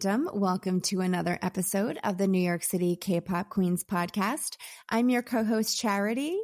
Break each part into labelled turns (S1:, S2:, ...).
S1: Queendom. Welcome to another episode of the New York City K pop Queens podcast. I'm your co host, Charity.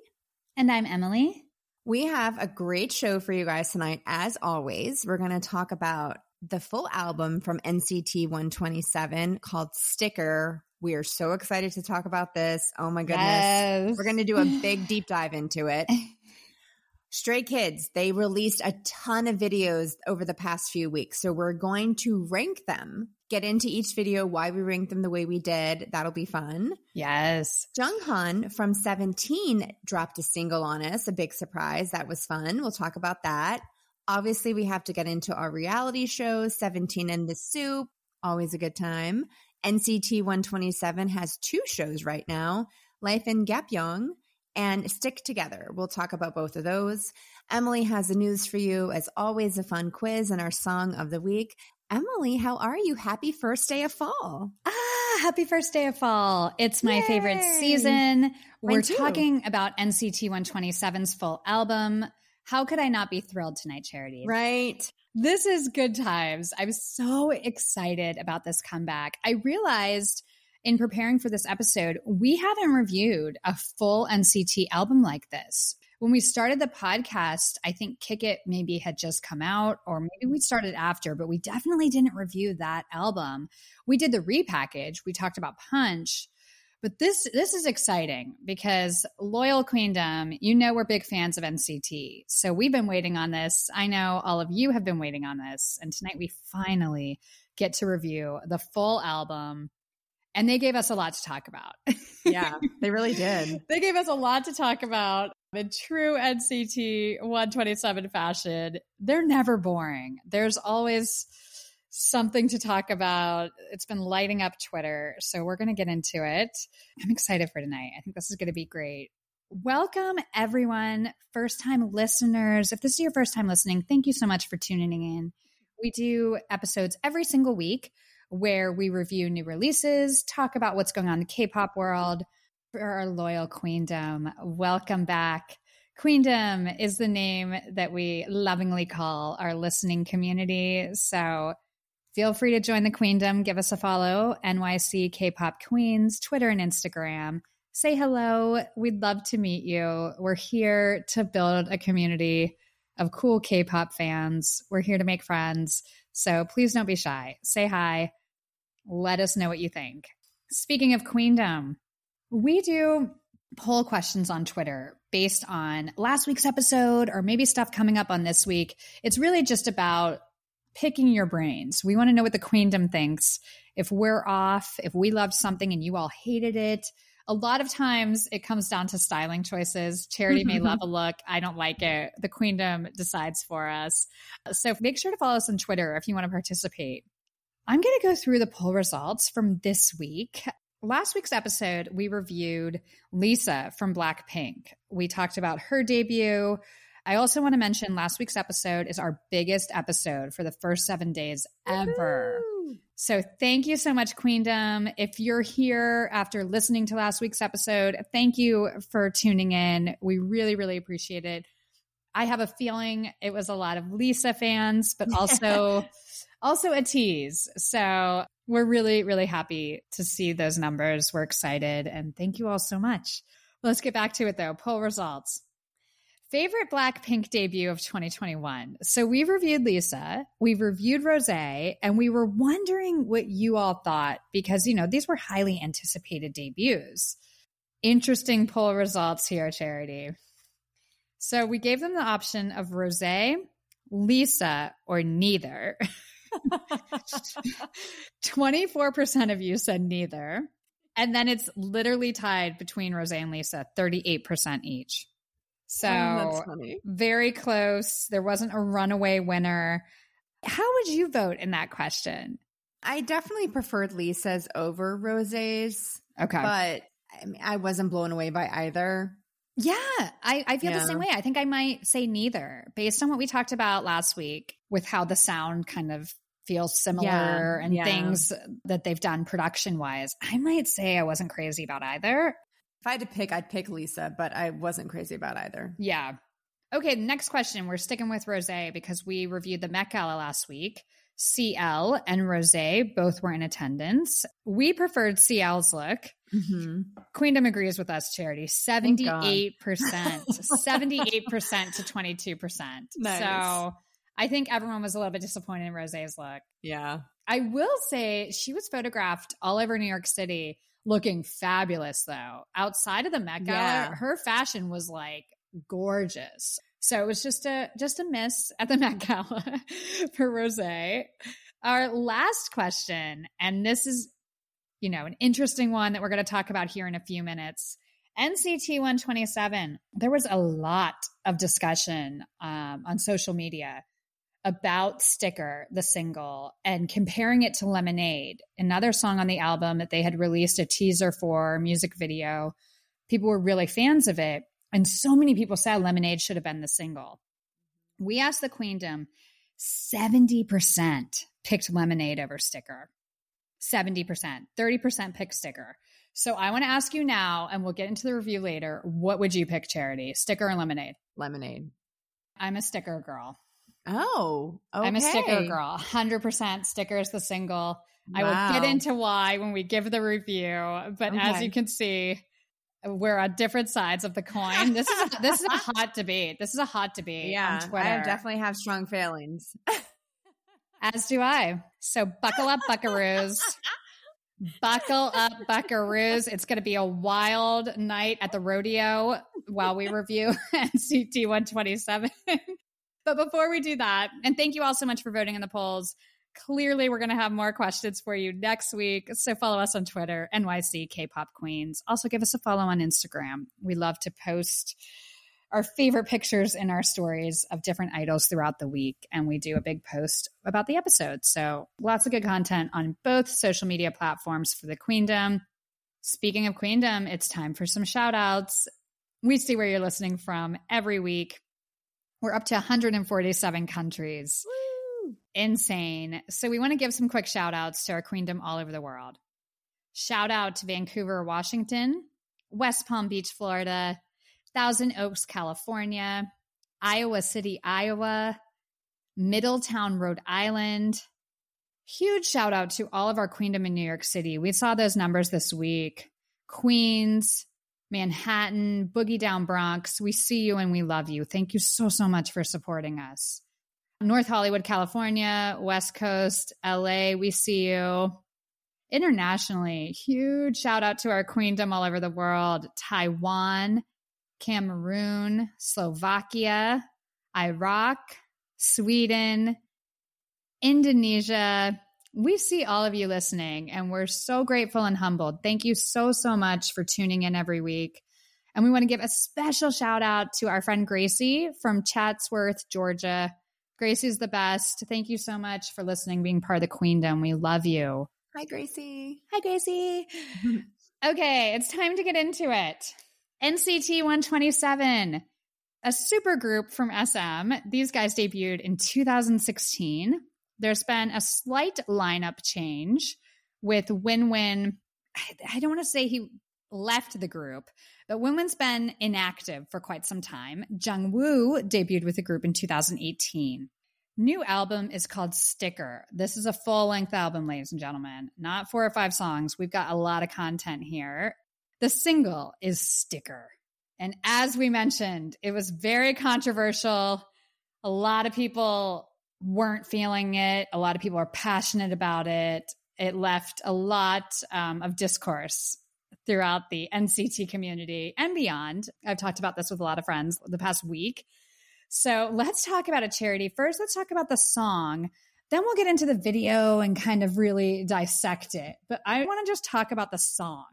S2: And I'm Emily.
S1: We have a great show for you guys tonight. As always, we're going to talk about the full album from NCT 127 called Sticker. We are so excited to talk about this. Oh my goodness. Yes. We're going to do a big deep dive into it. Stray Kids, they released a ton of videos over the past few weeks. So we're going to rank them, get into each video, why we ranked them the way we did. That'll be fun.
S2: Yes.
S1: Jung Han from 17 dropped a single on us, a big surprise. That was fun. We'll talk about that. Obviously, we have to get into our reality shows 17 and the SOOP, always a good time. NCT 127 has two shows right now Life in Gapyeong and Stick Together. We'll talk about both of those. Emily has the news for you. As always, a fun quiz and our song of the week. Emily, how are you? Happy first day of fall.
S2: Ah, happy first day of fall. It's my Yay. favorite season. We're talking about NCT 127's full album. How could I not be thrilled tonight, Charity?
S1: Right.
S2: This is good times. I'm so excited about this comeback. I realized in preparing for this episode, we haven't reviewed a full NCT album like this. When we started the podcast, I think Kick It maybe had just come out, or maybe we started after, but we definitely didn't review that album. We did the repackage, we talked about Punch. But this this is exciting because Loyal Queendom, you know we're big fans of NCT. So we've been waiting on this. I know all of you have been waiting on this. And tonight we finally get to review the full album and they gave us a lot to talk about.
S1: yeah, they really did.
S2: they gave us a lot to talk about. In true NCT 127 fashion, they're never boring. There's always something to talk about. It's been lighting up Twitter. So we're going to get into it. I'm excited for tonight. I think this is going to be great. Welcome, everyone, first time listeners. If this is your first time listening, thank you so much for tuning in. We do episodes every single week where we review new releases, talk about what's going on in the K pop world for our loyal queendom. Welcome back. Queendom is the name that we lovingly call our listening community. So feel free to join the queendom. Give us a follow, NYC K pop Queens, Twitter and Instagram. Say hello. We'd love to meet you. We're here to build a community of cool K pop fans. We're here to make friends. So please don't be shy. Say hi. Let us know what you think. Speaking of queendom, we do poll questions on Twitter based on last week's episode or maybe stuff coming up on this week. It's really just about picking your brains. We want to know what the queendom thinks. If we're off, if we loved something and you all hated it, a lot of times it comes down to styling choices. Charity may love mm-hmm. a look. I don't like it. The queendom decides for us. So make sure to follow us on Twitter if you want to participate. I'm going to go through the poll results from this week. Last week's episode, we reviewed Lisa from Blackpink. We talked about her debut. I also want to mention last week's episode is our biggest episode for the first seven days ever. Woo-hoo! So thank you so much, Queendom. If you're here after listening to last week's episode, thank you for tuning in. We really, really appreciate it. I have a feeling it was a lot of Lisa fans, but also also a tease. So we're really, really happy to see those numbers. We're excited and thank you all so much. Let's get back to it though. Poll results. Favorite Blackpink debut of 2021. So we reviewed Lisa, we've reviewed Rose, and we were wondering what you all thought because, you know, these were highly anticipated debuts. Interesting poll results here, Charity. So we gave them the option of Rose, Lisa, or neither. 24% of you said neither. And then it's literally tied between Rose and Lisa, 38% each. So oh, very close. There wasn't a runaway winner. How would you vote in that question?
S1: I definitely preferred Lisa's over Rose's.
S2: Okay.
S1: But I, mean, I wasn't blown away by either.
S2: Yeah, I, I feel yeah. the same way. I think I might say neither based on what we talked about last week with how the sound kind of feels similar yeah, and yeah. things that they've done production wise. I might say I wasn't crazy about either.
S1: If I had to pick, I'd pick Lisa, but I wasn't crazy about either.
S2: Yeah. Okay, next question. We're sticking with Rose because we reviewed the Met Gala last week. CL and Rose both were in attendance. We preferred CL's look. Mm-hmm. Queendom agrees with us, Charity. 78%. 78% to 22%. Nice. So I think everyone was a little bit disappointed in Rose's look.
S1: Yeah.
S2: I will say she was photographed all over New York City looking fabulous though. Outside of the Met Gala, yeah. her fashion was like gorgeous. So it was just a just a miss at the Met Gala for Rose. Our last question, and this is, you know, an interesting one that we're going to talk about here in a few minutes. NCT 127. There was a lot of discussion um, on social media about Sticker, the single, and comparing it to Lemonade, another song on the album that they had released a teaser for, music video. People were really fans of it. And so many people said Lemonade should have been the single. We asked the Queendom, 70% picked Lemonade over Sticker. 70%. 30% picked Sticker. So I want to ask you now, and we'll get into the review later. What would you pick, Charity? Sticker or Lemonade?
S1: Lemonade.
S2: I'm a sticker girl.
S1: Oh, okay.
S2: I'm a sticker girl. 100% stickers the single. Wow. I will get into why when we give the review, but okay. as you can see, we're on different sides of the coin. This is this is a hot debate. This is a hot debate. Yeah, I
S1: definitely have strong feelings.
S2: as do I. So buckle up, Buckaroos. buckle up, Buckaroos. It's going to be a wild night at the rodeo while we review NCT 127. But before we do that, and thank you all so much for voting in the polls. Clearly, we're going to have more questions for you next week. So follow us on Twitter, NYC K-pop Queens. Also, give us a follow on Instagram. We love to post our favorite pictures in our stories of different idols throughout the week. And we do a big post about the episode. So lots of good content on both social media platforms for the Queendom. Speaking of Queendom, it's time for some shout outs. We see where you're listening from every week. We're up to 147 countries. Woo! Insane. So we want to give some quick shout outs to our queendom all over the world. Shout out to Vancouver, Washington, West Palm Beach, Florida, Thousand Oaks, California, Iowa City, Iowa, Middletown, Rhode Island. Huge shout out to all of our queendom in New York City. We saw those numbers this week. Queens, Manhattan, Boogie Down Bronx. We see you and we love you. Thank you so, so much for supporting us. North Hollywood, California, West Coast, LA, we see you. Internationally, huge shout out to our queendom all over the world Taiwan, Cameroon, Slovakia, Iraq, Sweden, Indonesia, we see all of you listening and we're so grateful and humbled. Thank you so, so much for tuning in every week. And we want to give a special shout out to our friend Gracie from Chatsworth, Georgia. Gracie's the best. Thank you so much for listening, being part of the Queendom. We love you.
S1: Hi, Gracie.
S2: Hi, Gracie. okay, it's time to get into it. NCT 127, a super group from SM. These guys debuted in 2016. There's been a slight lineup change with Win Win. I don't want to say he left the group, but Win Win's been inactive for quite some time. Jung Woo debuted with the group in 2018. New album is called Sticker. This is a full length album, ladies and gentlemen, not four or five songs. We've got a lot of content here. The single is Sticker. And as we mentioned, it was very controversial. A lot of people weren't feeling it. A lot of people are passionate about it. It left a lot um, of discourse throughout the NCT community and beyond. I've talked about this with a lot of friends the past week. So let's talk about a charity. First, let's talk about the song. Then we'll get into the video and kind of really dissect it. But I want to just talk about the song.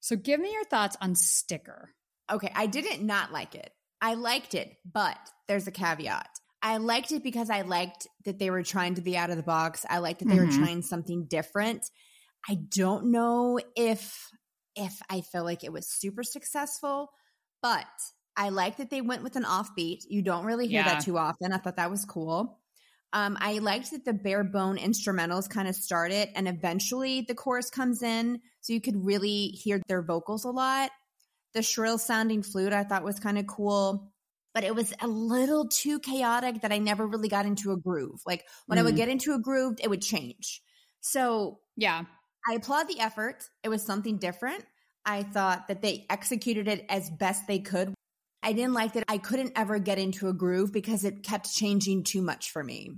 S2: So give me your thoughts on Sticker.
S1: Okay, I didn't not like it. I liked it, but there's a caveat. I liked it because I liked that they were trying to be out of the box. I liked that they mm-hmm. were trying something different. I don't know if if I feel like it was super successful, but I like that they went with an offbeat. You don't really hear yeah. that too often. I thought that was cool. Um, I liked that the bare bone instrumentals kind of started and eventually the chorus comes in so you could really hear their vocals a lot. The shrill sounding flute I thought was kind of cool. But it was a little too chaotic that I never really got into a groove. Like when mm. I would mm. get into a groove, it would change. So,
S2: yeah,
S1: I applaud the effort. It was something different. I thought that they executed it as best they could. I didn't like that I couldn't ever get into a groove because it kept changing too much for me.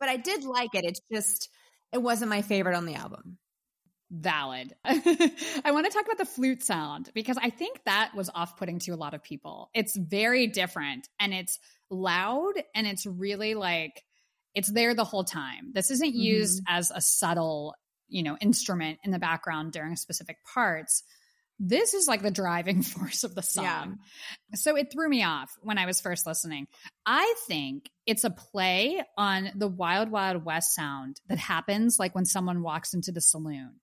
S1: But I did like it. It's just, it wasn't my favorite on the album.
S2: Valid. I want to talk about the flute sound because I think that was off putting to a lot of people. It's very different and it's loud and it's really like, it's there the whole time. This isn't used mm-hmm. as a subtle, you know, instrument in the background during specific parts this is like the driving force of the song. Yeah. So it threw me off when I was first listening. I think it's a play on the Wild Wild West sound that happens like when someone walks into the saloon.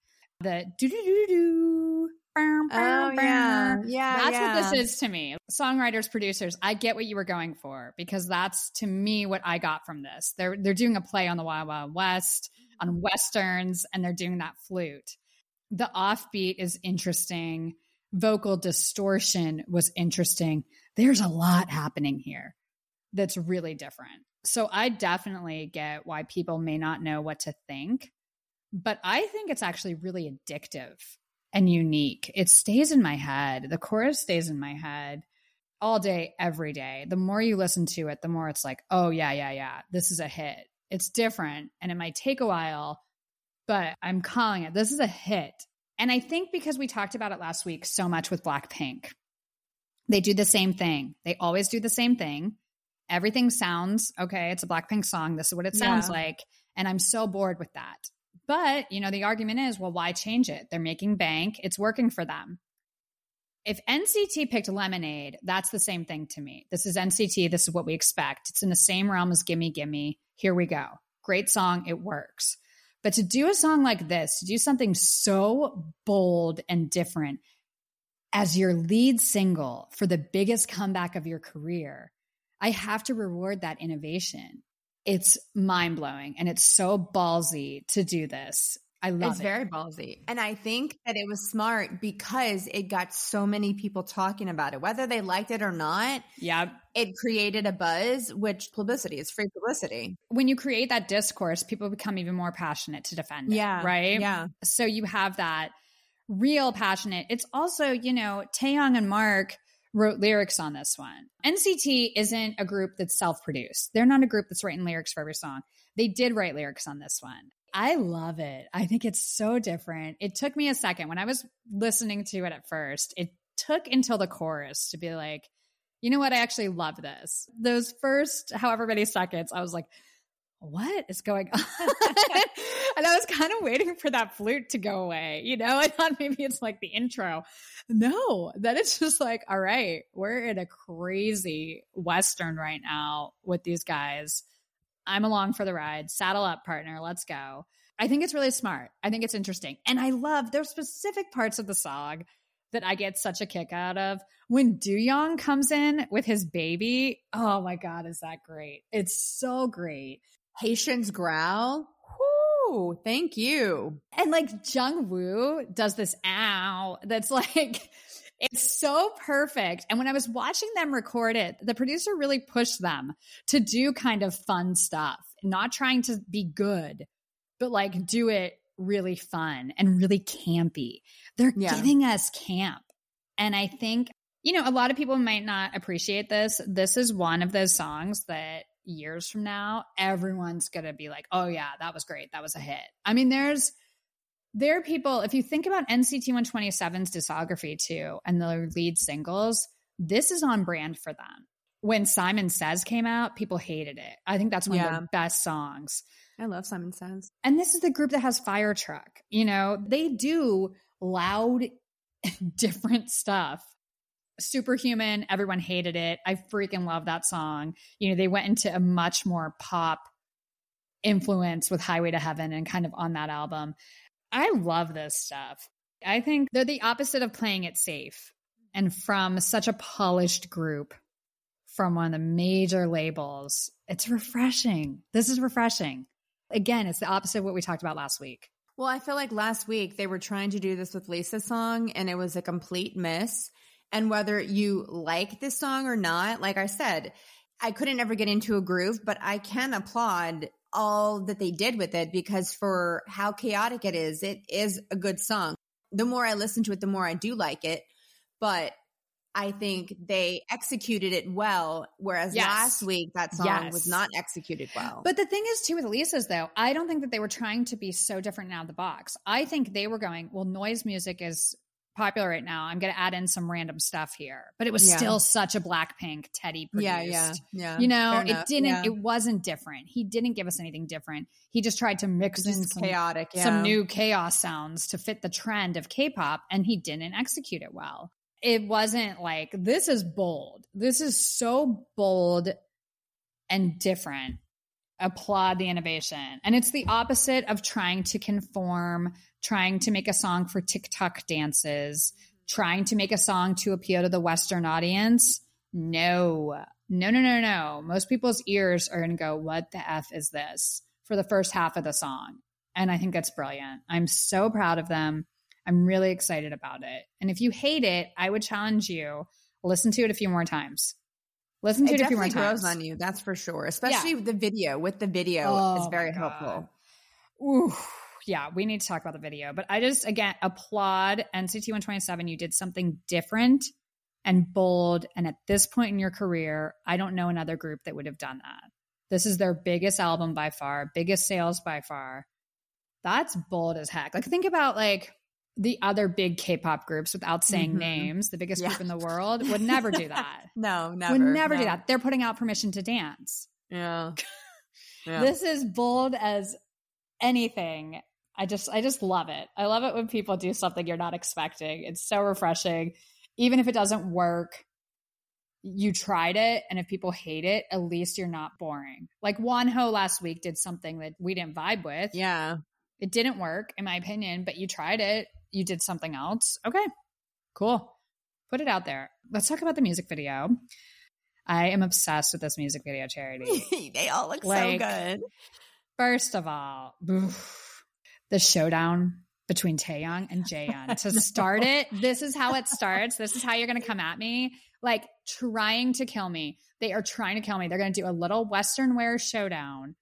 S2: The do do do do.
S1: Oh, yeah. Yeah.
S2: That's
S1: yeah.
S2: what this is to me. Songwriters, producers, I get what you were going for because that's to me what I got from this. They're they're doing a play on the Wild Wild West, on mm-hmm. westerns, and they're doing that flute the offbeat is interesting. Vocal distortion was interesting. There's a lot happening here that's really different. So I definitely get why people may not know what to think, but I think it's actually really addictive and unique. It stays in my head. The chorus stays in my head all day, every day. The more you listen to it, the more it's like, oh, yeah, yeah, yeah, this is a hit. It's different and it might take a while, but I'm calling it. This is a hit. And I think because we talked about it last week so much with Blackpink, they do the same thing. They always do the same thing. Everything sounds okay. It's a Blackpink song. This is what it sounds yeah. like. And I'm so bored with that. But, you know, the argument is, well, why change it? They're making bank. It's working for them. If NCT picked Lemonade, that's the same thing to me. This is NCT. This is what we expect. It's in the same realm as Gimme Gimme. Here we go. Great song. It works. But to do a song like this, to do something so bold and different as your lead single for the biggest comeback of your career, I have to reward that innovation. It's mind blowing and it's so ballsy to do this. I love
S1: it's
S2: it.
S1: very ballsy. And I think that it was smart because it got so many people talking about it, whether they liked it or not.
S2: Yeah.
S1: It created a buzz, which publicity is free publicity.
S2: When you create that discourse, people become even more passionate to defend it.
S1: Yeah.
S2: Right.
S1: Yeah.
S2: So you have that real passionate. It's also, you know, Taeyong and Mark wrote lyrics on this one. NCT isn't a group that's self produced, they're not a group that's writing lyrics for every song. They did write lyrics on this one. I love it. I think it's so different. It took me a second when I was listening to it at first. It took until the chorus to be like, you know what? I actually love this. Those first however many seconds, I was like, what is going on? and I was kind of waiting for that flute to go away. You know, I thought maybe it's like the intro. No, then it's just like, all right, we're in a crazy Western right now with these guys. I'm along for the ride. Saddle up, partner. Let's go. I think it's really smart. I think it's interesting. And I love there's specific parts of the song that I get such a kick out of. When Young comes in with his baby, oh my God, is that great? It's so great.
S1: Haechan's growl. Whoo, thank you.
S2: And like Jung Woo does this ow that's like it's so perfect. And when I was watching them record it, the producer really pushed them to do kind of fun stuff, not trying to be good, but like do it really fun and really campy. They're yeah. giving us camp. And I think, you know, a lot of people might not appreciate this. This is one of those songs that years from now, everyone's going to be like, oh, yeah, that was great. That was a hit. I mean, there's, there are people, if you think about NCT 127's discography too, and their lead singles, this is on brand for them. When Simon Says came out, people hated it. I think that's one yeah. of their best songs.
S1: I love Simon Says.
S2: And this is the group that has Fire Truck. You know, they do loud, different stuff. Superhuman, everyone hated it. I freaking love that song. You know, they went into a much more pop influence with Highway to Heaven and kind of on that album. I love this stuff. I think they're the opposite of playing it safe. And from such a polished group, from one of the major labels, it's refreshing. This is refreshing. Again, it's the opposite of what we talked about last week.
S1: Well, I feel like last week they were trying to do this with Lisa's song and it was a complete miss. And whether you like this song or not, like I said, I couldn't ever get into a groove, but I can applaud all that they did with it because for how chaotic it is, it is a good song. The more I listen to it, the more I do like it. But I think they executed it well, whereas
S2: Yes.
S1: last week that song
S2: Yes.
S1: was not executed well.
S2: But the thing is, too, with Lisa's, though, I don't think that they were trying to be so different out of the box. I think they were going, well, noise music is popular right now. I'm going to add in some random stuff here. But it was
S1: Yeah.
S2: still such a Blackpink Teddy produced.
S1: yeah, yeah, yeah.
S2: You know,
S1: Fair
S2: it
S1: enough.
S2: didn't,
S1: Yeah.
S2: it wasn't different. He didn't give us anything different. He just tried to mix in some,
S1: chaotic. Yeah.
S2: some new chaos sounds to fit the trend of K pop, and he didn't execute it well. It wasn't like, this is bold. This is so bold and different. Applaud the innovation. And it's the opposite of trying to conform, trying to make a song for TikTok dances, trying to make a song to appeal to the Western audience. No, no, no, no, no. Most people's ears are going to go, What the F is this? for the first half of the song. And I think that's brilliant. I'm so proud of them. I'm really excited about it. And if you hate it, I would challenge you listen to it a few more times. Listen to
S1: it
S2: it, a few more times.
S1: grows on you. That's for sure. Especially with the video. With the video,
S2: Oh
S1: is very helpful.
S2: Ooh, yeah, we need to talk about the video. But I just, again, applaud NCT 127. You did something different and bold. And at this point in your career, I don't know another group that would have done that. This is their biggest album by far, biggest sales by far. That's bold as heck. Like, think about like the other big K pop groups without saying
S1: Mhm.
S2: names, the biggest
S1: Yeah.
S2: group in the world would never do that.
S1: No, never.
S2: would never do that. They're putting out permission to dance.
S1: Yeah. yeah.
S2: This is bold as anything. I just I just love it. I love it when people do something you're not expecting. It's so refreshing. Even if it doesn't work, you tried it and if people hate it, at least you're not boring. Like Wonho last week did something that we didn't vibe with.
S1: yeah.
S2: It didn't work in my opinion, but you tried it. You did something else. Okay. Cool. Put it out there. Let's talk about the music video. I am obsessed with this music video charity.
S1: they all look
S2: Like-
S1: so good.
S2: First of all, oof, the showdown between Taeyong and Jaehyun. To start it, this is how it starts. This is how you're going to come at me. Like trying to kill me. They are trying to kill me. They're going to do a little Western wear showdown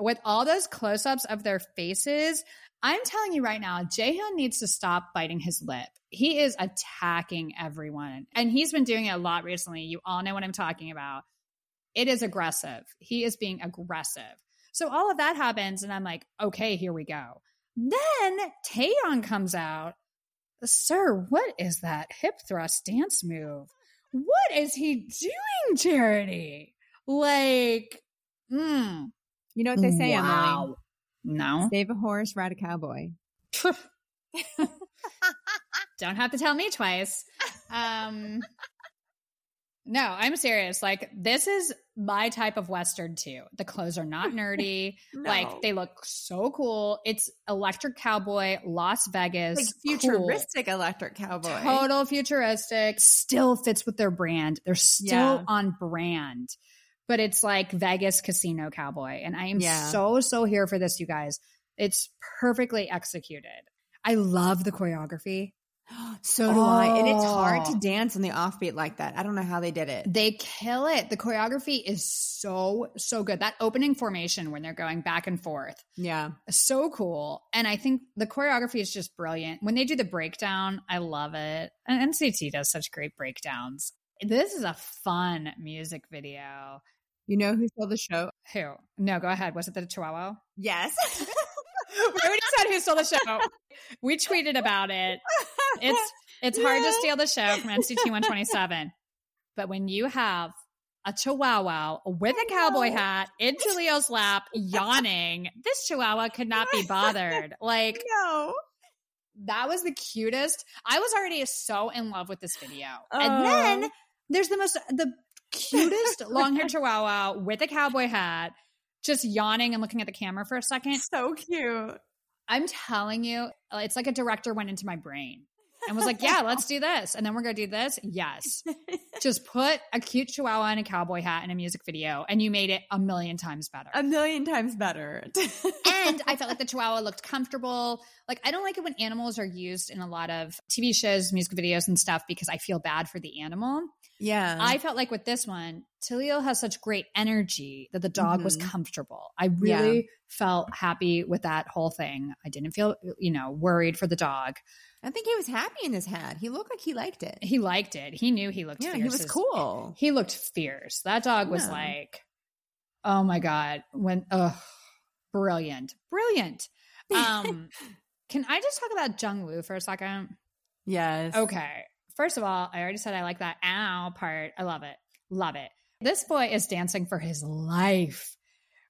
S2: with all those close ups of their faces. I'm telling you right now, Jaehyun needs to stop biting his lip. He is attacking everyone. And he's been doing it a lot recently. You all know what I'm talking about. It is aggressive. He is being aggressive. So all of that happens, and I'm like, okay, here we go. Then Taeyong comes out. Sir, what is that hip thrust dance move? What is he doing, Charity? Like, mm,
S1: You know what they say, Emily?
S2: No.
S1: Save a horse, ride a cowboy.
S2: Don't have to tell me twice. Um, no, I'm serious. Like, this is my type of Western too. The clothes are not nerdy.
S1: No.
S2: Like, they look so cool. It's Electric Cowboy, Las Vegas.
S1: like
S2: cool.
S1: futuristic electric cowboy.
S2: Total futuristic. Still fits with their brand. They're still
S1: Yeah.
S2: on brand. But it's like Vegas Casino Cowboy. And I am
S1: Yeah.
S2: so, so here for this, you guys. It's perfectly executed. I love the choreography.
S1: So do I. And it's hard
S2: Oh.
S1: to dance on the offbeat like that. I don't know how they did it.
S2: They kill it. The choreography is so, so good. That opening formation when they're going back and forth,
S1: Yeah.
S2: so cool. And I think the choreography is just brilliant. When they do the breakdown, I love it. And NCT does such great breakdowns. This is a fun music video.
S1: You know who stole the show?
S2: Who? No, go ahead. Was it the Chihuahua?
S1: Yes.
S2: we already said who stole the show. We tweeted about it. It's it's hard to steal the show from NCT 127. But when you have a chihuahua with a cowboy hat into Leo's lap, yawning, this chihuahua could not be bothered. Like
S1: no.
S2: that was the cutest. I was already so in love with this video.
S1: Oh.
S2: And then oh. there's the most the cutest long-haired chihuahua with a cowboy hat just yawning and looking at the camera for a second.
S1: So cute.
S2: I'm telling you, it's like a director went into my brain and was like, "Yeah, let's do this." And then we're going to do this. Yes. Just put a cute chihuahua in a cowboy hat in a music video and you made it a million times better.
S1: A million times better.
S2: and I felt like the chihuahua looked comfortable. Like I don't like it when animals are used in a lot of TV shows, music videos and stuff because I feel bad for the animal.
S1: Yeah.
S2: I felt like with this one, Taeil has such great energy that the dog mm-hmm. was comfortable. I really yeah. felt happy with that whole thing. I didn't feel, you know, worried for the dog.
S1: I think he was happy in his hat. He looked like he liked it.
S2: He liked it. He knew he looked
S1: yeah,
S2: fierce.
S1: he was cool.
S2: He looked fierce. That dog was yeah. like, oh my God. When, oh, brilliant. Brilliant. Um, can I just talk about Jung Woo for a second?
S1: Yes.
S2: Okay. First of all, I already said I like that ow part. I love it. Love it. This boy is dancing for his life.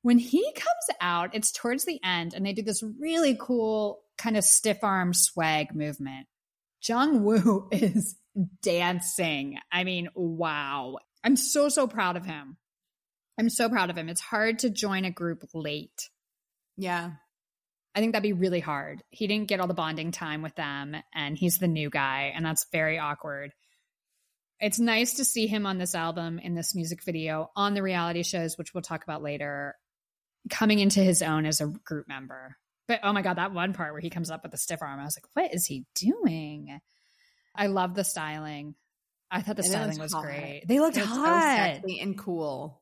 S2: When he comes out, it's towards the end, and they do this really cool kind of stiff arm swag movement. Jung Woo is dancing. I mean, wow. I'm so, so proud of him. I'm so proud of him. It's hard to join a group late.
S1: Yeah.
S2: I think that'd be really hard. He didn't get all the bonding time with them, and he's the new guy, and that's very awkward. It's nice to see him on this album in this music video on the reality shows, which we'll talk about later, coming into his own as a group member. But oh my God, that one part where he comes up with the stiff arm, I was like, what is he doing? I love the styling. I thought the and styling was hot. great. They looked hot
S1: so and cool.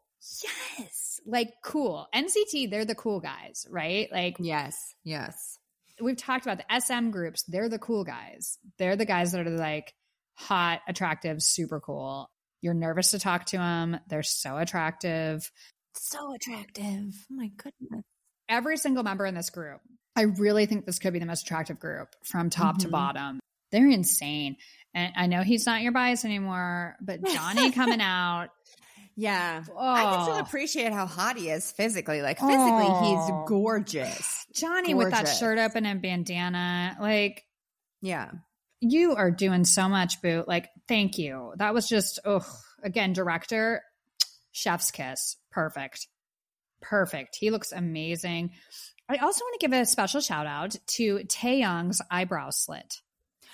S2: Yes. Like cool. NCT, they're the cool guys, right? Like
S1: Yes. Yes.
S2: We've talked about the SM groups. They're the cool guys. They're the guys that are like hot, attractive, super cool. You're nervous to talk to them. They're so attractive.
S1: So attractive. Oh my goodness
S2: every single member in this group. I really think this could be the most attractive group from top mm-hmm. to bottom. They're insane. And I know he's not your bias anymore, but Johnny coming out.
S1: Yeah. Oh. I can still appreciate how hot he is physically. Like physically, oh. he's gorgeous.
S2: Johnny
S1: gorgeous.
S2: with that shirt open and bandana. Like,
S1: yeah.
S2: You are doing so much, Boo. Like, thank you. That was just, oh, again, director, chef's kiss. Perfect perfect. He looks amazing. I also want to give a special shout out to Taeyong's eyebrow slit.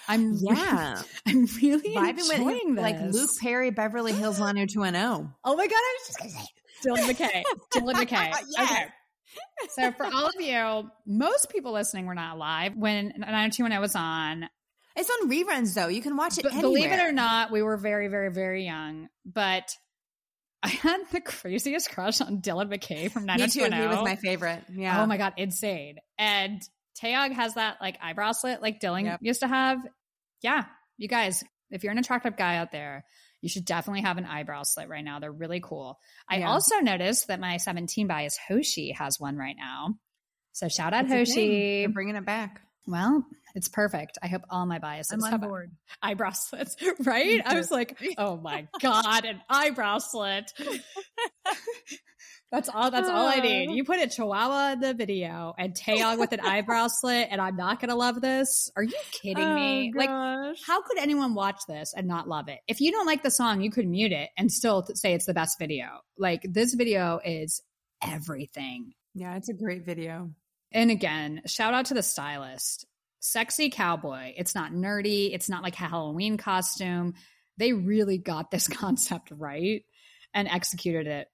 S2: I'm
S1: yeah,
S2: really, I'm really Vibing enjoying with
S1: this. like Luke Perry, Beverly Hills 90210.
S2: Oh my god, I was just gonna say Dylan McKay. Dylan McKay. yes. Okay. So for all of you, most people listening were not alive when 90210 was on.
S1: It's on reruns though. You can watch it.
S2: But believe it or not, we were very, very, very young. But I had the craziest crush on Dylan McKay from 90210. Me too.
S1: He was oh. my favorite. Yeah.
S2: Oh my God. Insane. And Taeyong has that like eyebrow slit like Dylan yep. used to have. Yeah. You guys, if you're an attractive guy out there, you should definitely have an eyebrow slit right now. They're really cool. I yeah. also noticed that my 17 bias Hoshi has one right now. So shout out That's Hoshi.
S1: They're bringing it back.
S2: Well, it's perfect. I hope all my biases
S1: I'm on board.
S2: eyebrow slits, right? I was like, oh my God, an eyebrow slit. That's all that's all I need. Uh. You put a chihuahua in the video and Taeyong with an eyebrow slit, and I'm not gonna love this. Are you kidding oh, me? Gosh. Like, how could anyone watch this and not love it? If you don't like the song, you could mute it and still say it's the best video. Like this video is everything.
S1: Yeah, it's a great video.
S2: And again, shout out to the stylist. Sexy cowboy. It's not nerdy. It's not like a Halloween costume. They really got this concept right and executed it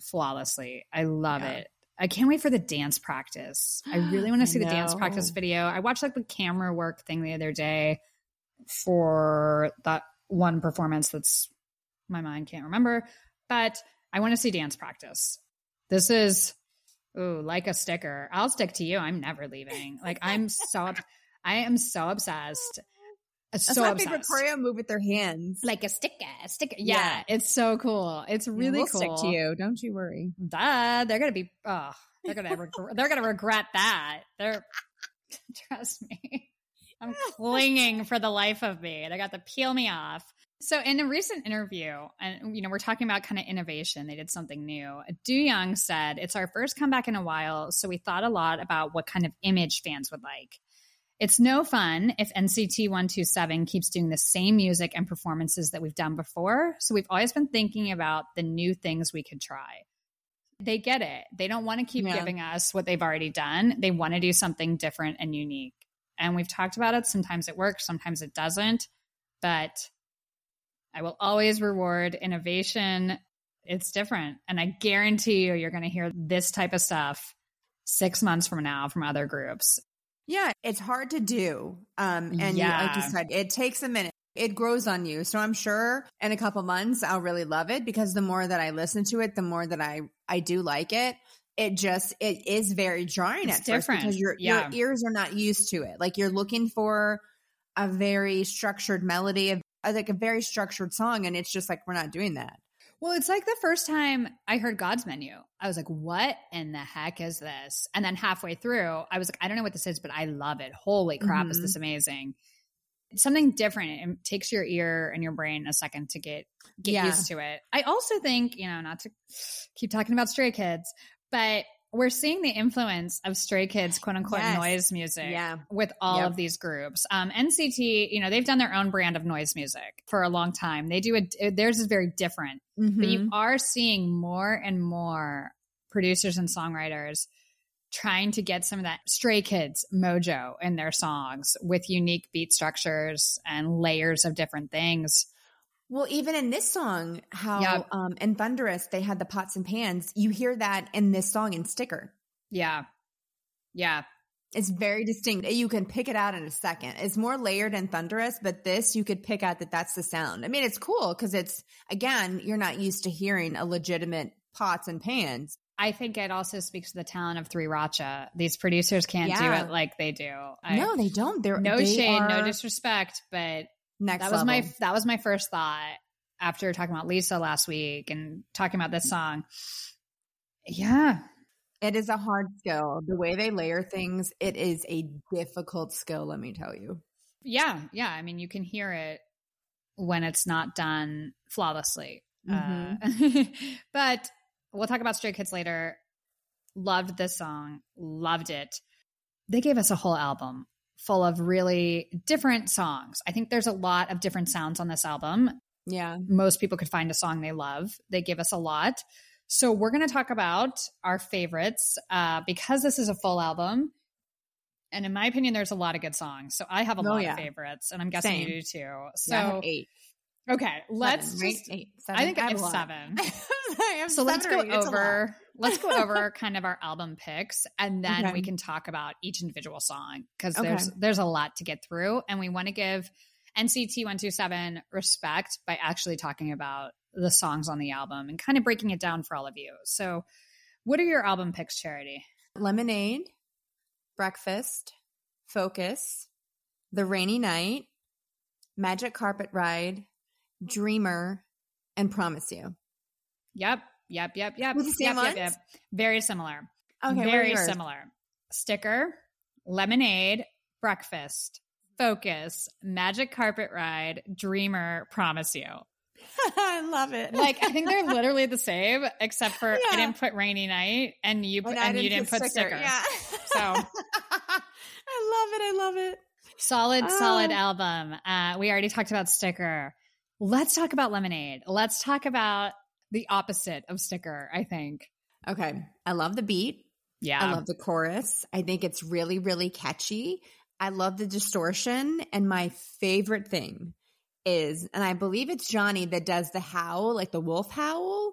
S2: flawlessly. I love yeah. it. I can't wait for the dance practice. I really want to see the dance practice video. I watched like the camera work thing the other day for that one performance that's my mind can't remember, but I want to see dance practice. This is Ooh, like a sticker. I'll stick to you. I'm never leaving. Like I'm so I am so obsessed.
S1: That's so my obsessed. favorite choreo move with their hands.
S2: Like a sticker, a sticker. Yeah, yeah. it's so cool. It's really we'll
S1: cool. stick to you. Don't you worry.
S2: Duh. They're gonna be oh, they're gonna reg- they're gonna regret that. They're trust me. I'm clinging for the life of me. They got to peel me off. So in a recent interview, and you know, we're talking about kind of innovation. They did something new. Do Young said, "It's our first comeback in a while, so we thought a lot about what kind of image fans would like. It's no fun if NCT 127 keeps doing the same music and performances that we've done before. So we've always been thinking about the new things we could try." They get it. They don't want to keep yeah. giving us what they've already done. They want to do something different and unique. And we've talked about it. Sometimes it works, sometimes it doesn't. But I will always reward innovation. It's different. And I guarantee you, you're going to hear this type of stuff six months from now from other groups.
S1: Yeah, it's hard to do. Um, and
S2: Yeah.
S1: you, like you said, it takes a minute. It grows on you. So I'm sure in a couple months I'll really love it because the more that I listen to it, the more that I I do like it. It just it is very jarring
S2: It's
S1: at
S2: different.
S1: first because your
S2: Yeah.
S1: your ears are not used to it. Like you're looking for a very structured melody of like a very structured song, and it's just like we're not doing that.
S2: Well, it's like the first time I heard God's menu. I was like, what in the heck is this? And then halfway through, I was like, I don't know what this is, but I love it. Holy crap, is
S1: Mhm.
S2: this amazing? It's something different. It takes your ear and your brain a second to get get
S1: Yeah.
S2: used to it. I also think, you know, not to keep talking about stray kids, but we're seeing the influence of stray kids, quote unquote,
S1: Yes.
S2: noise music
S1: Yeah.
S2: with all
S1: Yep.
S2: of these groups. Um, NCT, you know, they've done their own brand of noise music for a long time. They do it, theirs is very different but
S1: Mhm.
S2: you are seeing more and more producers and songwriters trying to get some of that stray kids mojo in their songs with unique beat structures and layers of different things.
S1: Well, even in this song, how um in Thunderous they had the pots and pans. You hear that in this song in Sticker.
S2: Yeah. Yeah.
S1: It's very distinct. You can pick it out in a second. It's more layered and thunderous, but this you could pick out that that's the sound. I mean, it's cool because it's again, you're not used to hearing a legitimate pots and pans.
S2: I think it also speaks to the talent of 3RACHA. These producers can't
S1: Yeah.
S2: do it like they do. I-
S1: no, they don't. They're
S2: no
S1: they
S2: shade, no disrespect, but
S1: next
S2: that was my that was my first thought after talking about Lisa last week and talking about this song. Yeah,
S1: It is a hard skill. The way they layer things, it is a difficult skill. Let me tell you.
S2: yeah, yeah. I mean, you can hear it when it's not done flawlessly. Uh, but we'll talk about Stray Kids later. Loved this song, loved it. They gave us a whole album full of really different songs. I think there's a lot of different sounds on this album.
S1: Yeah.
S2: most people could find a song they love. They give us a lot. So we're going to talk about our favorites uh, because this is a full album. And in my opinion, there's a lot of good songs. So I have a
S1: Oh,
S2: lot
S1: yeah.
S2: of favorites, and I'm guessing
S1: Same.
S2: you do too. So
S1: Yeah, I have eight.
S2: Okay, let's
S1: Seven, right?
S2: just.
S1: eight.
S2: I think I
S1: have
S2: seven.
S1: I have
S2: So let's go
S1: eight. It's a lot.
S2: over. let's go over kind of our album picks, and then
S1: Okay.
S2: we can talk about each individual song because
S1: Okay.
S2: there's there's a lot to get through, and we want to give NCT one two seven respect by actually talking about the songs on the album and kind of breaking it down for all of you. So, what are your album picks, Charity?
S1: Lemonade, Breakfast, Focus, The Rainy Night, Magic Carpet Ride, Dreamer, and Promise You.
S2: Yep, yep, yep, yep.
S1: With the same
S2: yep, yep,
S1: ones?
S2: yep. Very similar.
S1: Okay,
S2: very similar. Sticker, Lemonade, Breakfast, Focus, Magic Carpet Ride, Dreamer, Promise You.
S1: I love it.
S2: Like I think they're literally the same, except for I didn't put rainy night and you
S1: And
S2: and you didn't put sticker.
S1: Yeah.
S2: So-
S1: I love it. I love it.
S2: Solid, solid
S1: Ah.
S2: album. Uh, we already talked about sticker. Let's talk about lemonade. Let's talk about the opposite of sticker. I think.
S1: Okay. I love the beat.
S2: Yeah.
S1: I love the chorus. I think it's really, really catchy. I love the distortion. And my favorite thing is, and I believe it's Johnny that does the howl, like the wolf howl,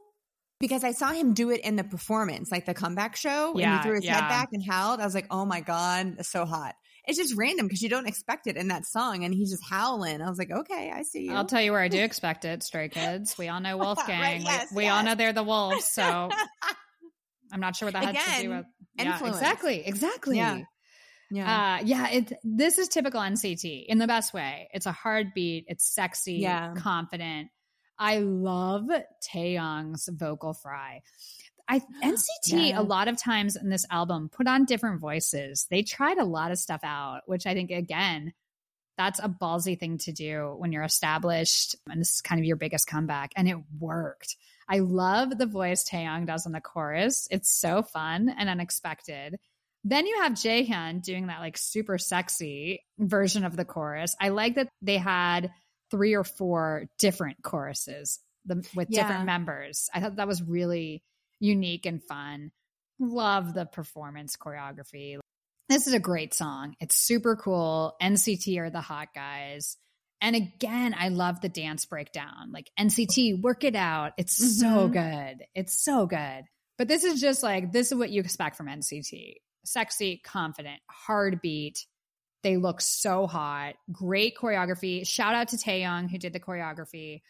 S1: because I saw him do it in the performance, like the comeback show. and
S2: Yeah,
S1: he threw his
S2: yeah.
S1: head back and howled. I was like, oh my God, so hot. It's just random because you don't expect it in that song. And he's just howling. I was like, okay, I see you.
S2: I'll tell you where I do expect it. Stray Kids. We all know Wolfgang.
S1: Right, yes,
S2: we, we all know they're the wolves. So I'm not sure what that has to do with. Yeah,
S1: influence.
S2: exactly. Exactly.
S1: Yeah. yeah.
S2: Uh, yeah, it, this is typical NCT in the best way. It's a hard beat. It's sexy,
S1: Yeah.
S2: confident. I love Taeyong's vocal fry. I NCT
S1: Yeah.
S2: a lot of times in this album put on different voices. They tried a lot of stuff out, which I think again, that's a ballsy thing to do when you're established and this is kind of your biggest comeback. And it worked. I love the voice Taeyong does on the chorus. It's so fun and unexpected. Then you have Jaehyun doing that like super sexy version of the chorus. I like that they had three or four different choruses the, with
S1: Yeah.
S2: different members. I thought that was really unique and fun. Love the performance choreography. This is a great song. It's super cool. NCT are the hot guys. And again, I love the dance breakdown. Like NCT, work it out. It's so
S1: Mhm.
S2: good. It's so good. But this is just like, this is what you expect from NCT sexy, confident, hard beat. They look so hot. Great choreography. Shout out to Taeyong who did the choreography.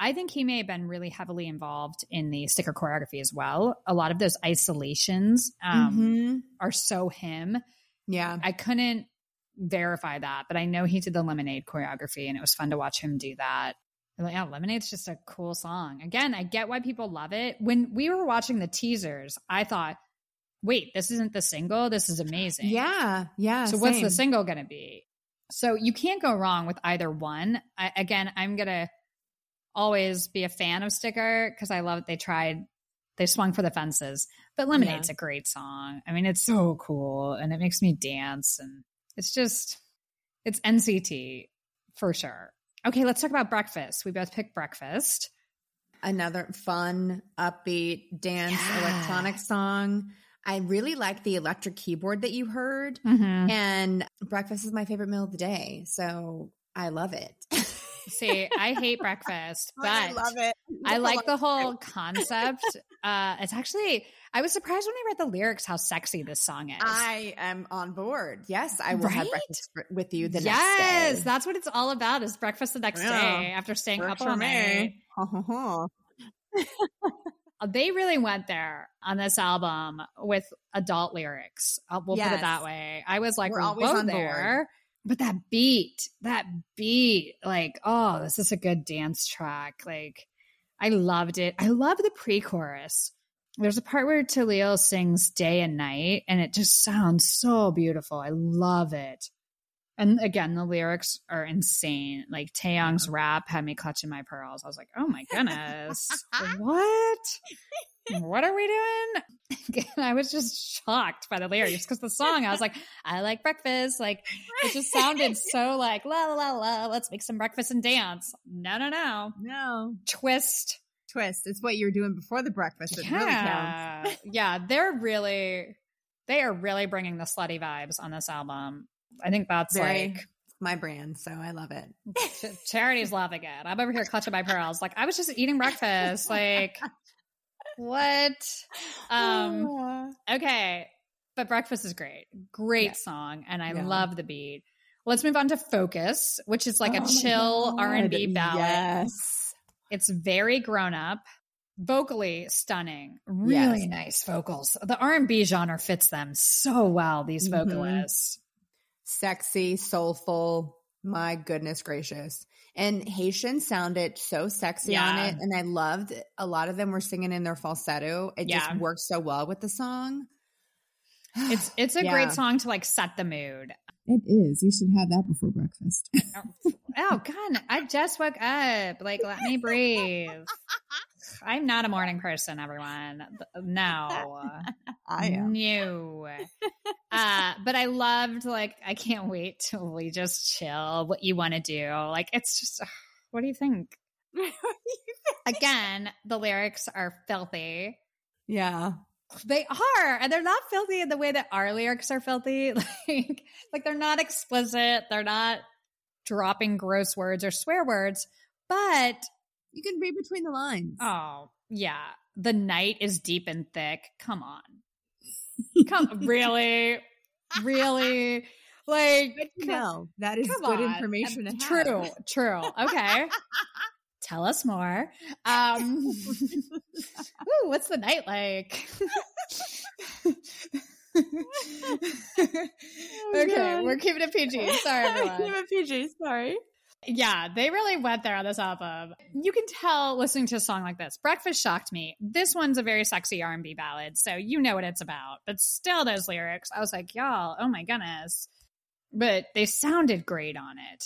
S2: I think he may have been really heavily involved in the sticker choreography as well. A lot of those isolations um,
S1: Mhm.
S2: are so him.
S1: Yeah.
S2: I couldn't verify that, but I know he did the Lemonade choreography and it was fun to watch him do that. Yeah, Lemonade's just a cool song. Again, I get why people love it. When we were watching the teasers, I thought, wait, this isn't the single. This is amazing.
S1: Yeah. Yeah.
S2: So what's the single going to be? So you can't go wrong with either one. I, again, I'm going to always be a fan of Sticker because I love it. they tried, they swung for the fences. But Lemonade's a great song. I mean, it's so cool and it makes me dance. And it's just, it's NCT for sure. Okay, let's talk about breakfast. We both picked breakfast.
S1: Another fun, upbeat dance
S2: Yeah.
S1: electronic song. I really like the electric keyboard that you heard.
S2: Mm-hmm.
S1: And breakfast is my favorite meal of the day. So I love it.
S2: See, I hate breakfast, but
S1: I love it.
S2: I like the whole concept. Uh, it's actually, I was surprised when I read the lyrics how sexy this song is.
S1: I am on board. Yes, I will have breakfast with you the
S2: yes,
S1: next day.
S2: that's what it's all about is breakfast the next
S1: Yeah.
S2: day after staying
S1: Works
S2: up
S1: for
S2: all
S1: me.
S2: night. They really went there on this album with adult lyrics. Uh, we'll put it that way. I was like,
S1: We're always on board.
S2: But that beat, that beat, like, oh, this is a good dance track. Like, I loved it. I love the pre chorus. There's a part where Taeil sings day and night, and it just sounds so beautiful. I love it. And again, the lyrics are insane. Like Taeyong's rap had me clutching my pearls. I was like, oh my goodness, what? What are we doing? And I was just shocked by the lyrics because the song, I was like, I like breakfast. Like, it just sounded so like, la la la la, let's make some breakfast and dance. No, no, no.
S1: No.
S2: Twist.
S1: Twist. It's what you were doing before the breakfast. It really.
S2: Yeah. yeah, they're really, they are really bringing the slutty vibes on this album. I think that's
S1: Very
S2: like,
S1: my brand. So I love it.
S2: Charity's loving it. I'm over here clutching my pearls. Like I was just eating breakfast. Like what? Um. Okay, but breakfast is great. Great
S1: Yeah.
S2: song, and I
S1: Yeah.
S2: love the beat. Let's move on to Focus, which is like
S1: Oh
S2: a chill R and B ballad.
S1: Yes.
S2: It's very grown up, vocally stunning. Really
S1: Yes.
S2: nice vocals. The R and B genre fits them so well. These
S1: Mhm.
S2: vocalists.
S1: Sexy, soulful. My goodness gracious. And Haechan sounded so sexy on it. And I loved a lot of them were singing in their falsetto. It
S2: Yeah.
S1: just worked so well with the song.
S2: It's it's a
S1: Yeah.
S2: great song to like set the mood.
S1: It is. You should have that before breakfast.
S2: Oh, oh God, I just woke up. Like, let me breathe. I'm not a morning person, everyone. No.
S1: I am.
S2: No. Uh, but I loved like I can't wait till we just chill. What you want to do? Like it's just. ugh, what do you think? Again, the lyrics are filthy.
S1: yeah.
S2: They are, and they're not filthy in the way that our lyrics are filthy. Like, like they're not explicit. They're not dropping gross words or swear words. But
S1: You can read between the lines.
S2: oh yeah, the night is deep and thick. Come on, come really, really, like
S1: Good to know. That is good
S2: on.
S1: information.
S2: True, true. Okay. Tell us more. Um, ooh, what's the night like? okay,
S1: God.
S2: we're keeping it PG. Sorry, everyone.
S1: Give it PG. Sorry.
S2: Yeah, they really went there on this album. You can tell listening to a song like this. Breakfast shocked me. This one's a very sexy R&B ballad, so you know what it's about. But still those lyrics, I was like, y'all, oh my goodness. But they sounded great on it.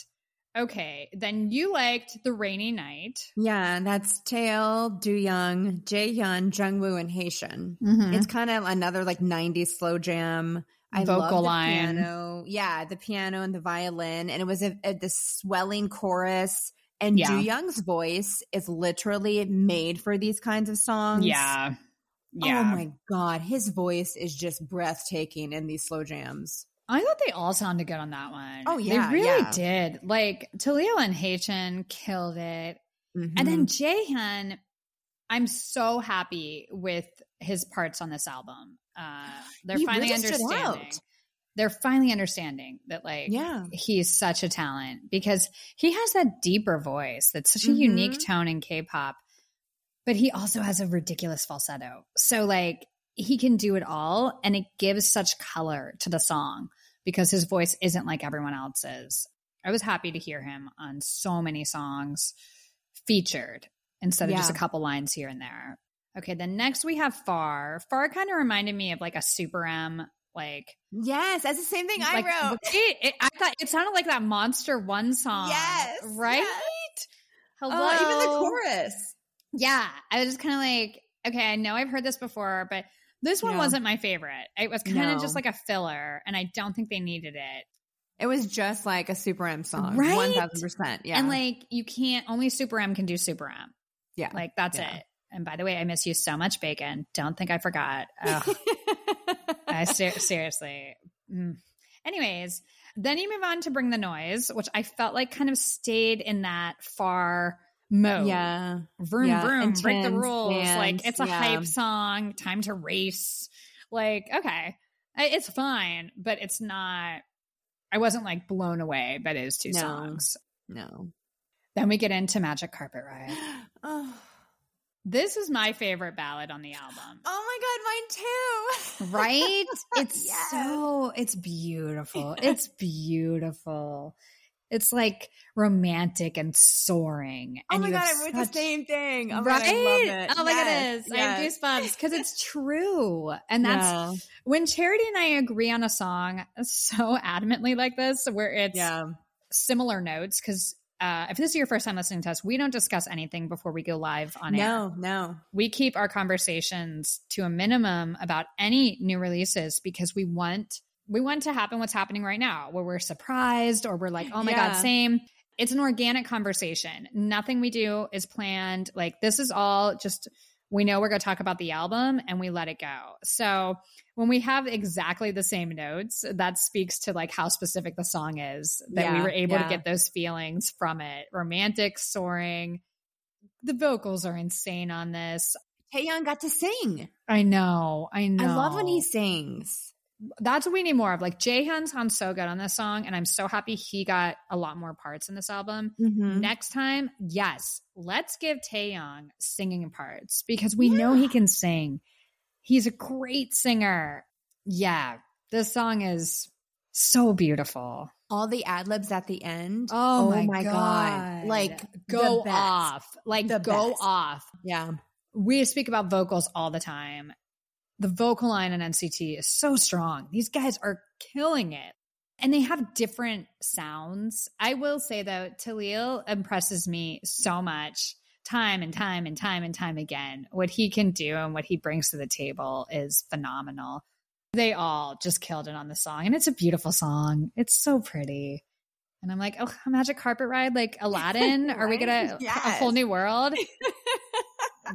S2: Okay, then you liked The Rainy Night.
S1: Yeah, that's Taeil, Do Young, Jae Hyun, Jungwoo, and Haechan.
S2: Mm-hmm.
S1: It's kind of another like 90s slow jam. I
S2: Vocal
S1: love the
S2: line.
S1: piano. Yeah, the piano and the violin. And it was a, a, this swelling chorus. And
S2: Yeah.
S1: Do Young's voice is literally made for these kinds of songs.
S2: Yeah. Yeah.
S1: Oh
S2: Yeah.
S1: my God. His voice is just breathtaking in these slow jams.
S2: I thought they all sounded good on that one.
S1: Oh, yeah,
S2: they really
S1: yeah.
S2: did. Like Taeil and Haechan killed it, and
S1: Mhm.
S2: then Jaehyun. I'm so happy with his parts on this album. Uh, they're
S1: He
S2: finally understanding. They're finally understanding that, like,
S1: yeah.
S2: he's such a talent because he has that deeper voice that's such a
S1: Mhm.
S2: unique tone in K-pop, but he also has a ridiculous falsetto. So like he can do it all and it gives such color to the song because his voice isn't like everyone else's. I was happy to hear him on so many songs featured instead of just a couple lines here and there. Okay, then next we have Far. Far kind of reminded me of like a SuperM like
S1: Yes, that's the same thing I wrote.
S2: It, it- I thought it sounded like that Monster One song.
S1: Yes,
S2: right.
S1: yes.
S2: Hello,
S1: Oh, even the chorus.
S2: Yeah, I was just kind of like, okay, I know I've heard this before, but this one
S1: Yeah.
S2: wasn't my favorite. It was kind of
S1: No.
S2: just like a filler, and I don't think they needed it.
S1: It was just like a SuperM song.
S2: Right?
S1: One thousand percent. Yeah.
S2: And like, you can't only SuperM can do SuperM.
S1: yeah.
S2: Like that's
S1: Yeah.
S2: it. And by the way, I miss you so much, Baekhyun. Don't think I forgot. I ser- seriously. Mm. Anyways, then you move on to Bring the Noise, which I felt like kind of stayed in that far mode.
S1: yeah.
S2: Vroom,
S1: Yeah,
S2: vroom, break the
S1: intense
S2: rules. like it's a
S1: yeah.
S2: hype song, time to race. Like, okay, it's fine, but it's not. I wasn't like blown away by those two
S1: No.
S2: songs.
S1: No.
S2: Then we get into Magic Carpet Ride.
S1: Oh.
S2: This is my favorite ballad on the album.
S1: oh my god, mine too.
S2: right? It's
S1: Yes.
S2: so it's beautiful. It's beautiful. It's like romantic and soaring.
S1: Oh
S2: and
S1: my god, I wrote the same thing. Oh my? God, I love it.
S2: Oh my
S1: Yes,
S2: goodness. I have goosebumps because it's true. And that's
S1: Yeah.
S2: when Charity and I agree on a song so adamantly like this, where it's
S1: yeah.
S2: similar notes. Because uh, if this is your first time listening to us, we don't discuss anything before we go live on air.
S1: No, no.
S2: we keep our conversations to a minimum about any new releases because we want we want to happen what's happening right now where we're surprised or we're like oh my
S1: Yeah.
S2: god same it's an organic conversation nothing we do is planned like this is all just we know we're going to talk about the album and we let it go so when we have exactly the same notes that speaks to like how specific the song is that we were able
S1: yeah.
S2: to get those feelings from it romantic soaring the vocals are insane on this
S1: Taeyong got to sing.
S2: I know. I know.
S1: I love when he sings.
S2: That's what we need more of. Like Jaehyun sounds so good on this song, and I'm so happy he got a lot more parts in this album.
S1: Mhm.
S2: Next time, yes, let's give Taeyong singing parts because we know he can sing. He's a great singer. Yeah, this song is so beautiful.
S1: All the ad libs at the end.
S2: Oh,
S1: my
S2: my,
S1: God.
S2: god!
S1: Like,
S2: go off, like
S1: The
S2: go
S1: best.
S2: off.
S1: Yeah.
S2: we speak about vocals all the time. The vocal line in NCT is so strong. These guys are killing it. And they have different sounds. I will say though, Taeil impresses me so much time and time and time and time again. What he can do and what he brings to the table is phenomenal. They all just killed it on the song. And it's a beautiful song. It's so pretty. And I'm like, oh, a magic carpet ride like Aladdin? Are we gonna a whole new world?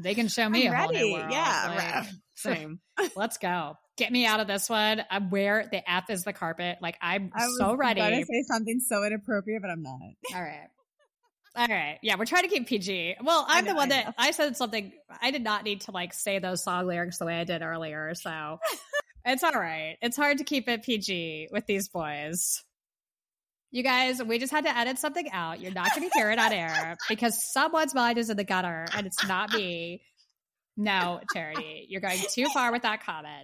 S2: they can show me
S1: I'm
S2: a whole new world.
S1: Yeah.
S2: Like.
S1: Same.
S2: let's go. Get me out of this one. I'm where the F is the carpet. Like I'm so ready.
S1: I was going to say something so inappropriate, but I'm not.
S2: All right. All right. Yeah, we're trying to keep PG. Well, I'm
S1: know,
S2: the one
S1: I
S2: that. I said something. I did not need to like say those song lyrics the way I did earlier. So it's all right. It's hard to keep it PG with these boys. You guys, we just had to edit something out. You're not going to hear it on air because someone's mind is in the gutter and it's not me. No, Charity, you're going too far with that comment.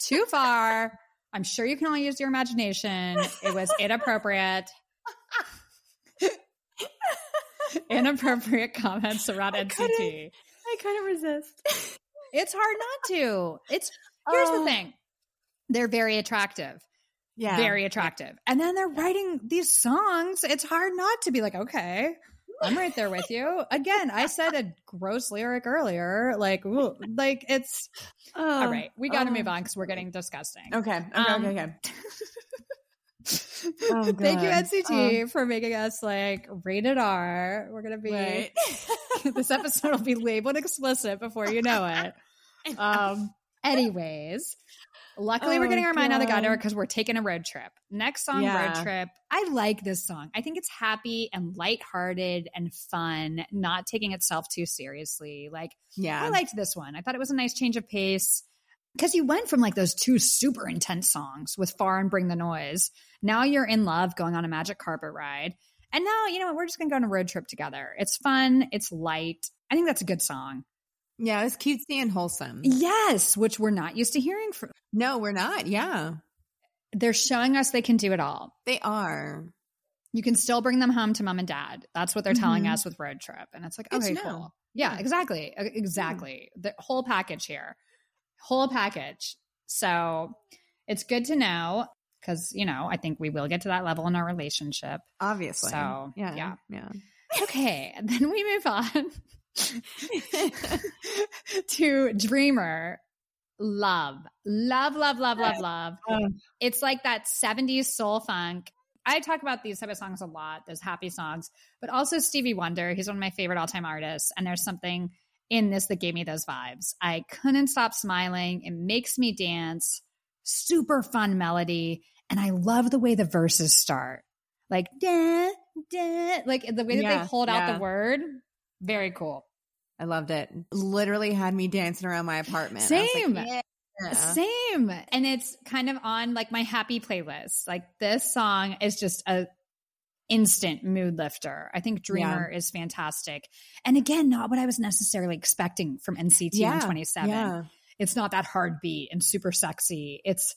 S2: Too far. I'm sure you can only use your imagination. It was inappropriate. inappropriate comments around
S1: I
S2: NCT.
S1: I couldn't resist.
S2: It's hard not to. It's here's the
S1: Oh.
S2: thing. They're very attractive.
S1: Yeah.
S2: Very attractive. And then they're writing these songs. It's hard not to be like, okay, I'm right there with you. Again, I said a gross lyric earlier. Like, ooh, like it's all right. We got to
S1: oh.
S2: move on because we're getting disgusting.
S1: Okay. Okay.
S2: Um,
S1: okay. Okay. Oh,
S2: Thank you. NCT, for making us like rated R. We're gonna be
S1: Right.
S2: this episode will be labeled explicit before you know it. Um, anyways, Luckily,
S1: Oh
S2: we're getting our mind out of the oh,
S1: God.
S2: gutter because we're taking a road trip. Next song,
S1: Yeah.
S2: Road Trip. I like this song. I think it's happy and lighthearted and fun, not taking itself too seriously. Like,
S1: Yeah.
S2: I liked this one. I thought it was a nice change of pace because you went from like those two super intense songs with Far and Bring the Noise. Now you're in love going on a magic carpet ride. And now, you know what? We're just going to go on a road trip together. It's fun, it's light. I think that's a good song.
S1: Yeah, it was cutesy and wholesome.
S2: Yes, which we're not used to hearing from.
S1: No, we're not. Yeah.
S2: They're showing us they can do it all.
S1: They are.
S2: You can still bring them home to mom and dad. That's what they're telling
S1: Mhm.
S2: us with road trip. And it's like,
S1: Good
S2: okay, cool. Yeah,
S1: Yeah.
S2: exactly. E- Exactly. The whole package here. Whole package. So it's good to know because, you know, I think we will get to that level in our relationship.
S1: Obviously.
S2: So,
S1: yeah.
S2: yeah.
S1: Yeah.
S2: Okay. Then we move on to Dreamer. Love, love, love, love, love, love.
S1: Oh.
S2: It's like that 70s soul funk. I talk about these type of songs a lot, those happy songs, but also Stevie Wonder. He's one of my favorite all time artists. And there's something in this that gave me those vibes. I couldn't stop smiling. It makes me dance. Super fun melody. And I love the way the verses start. Like, da, da, like the way that
S1: Yeah,
S2: they hold out the word. Very cool.
S1: I loved it. Literally had me dancing around my apartment. Like,
S2: Same.
S1: yeah.
S2: Same. And it's kind of on like my happy playlist. Like this song is just a instant mood lifter. I think Dreamer is fantastic. And again, not what I was necessarily expecting from NCT
S1: Yeah,
S2: 27.
S1: Yeah.
S2: It's not that hard beat and super sexy. It's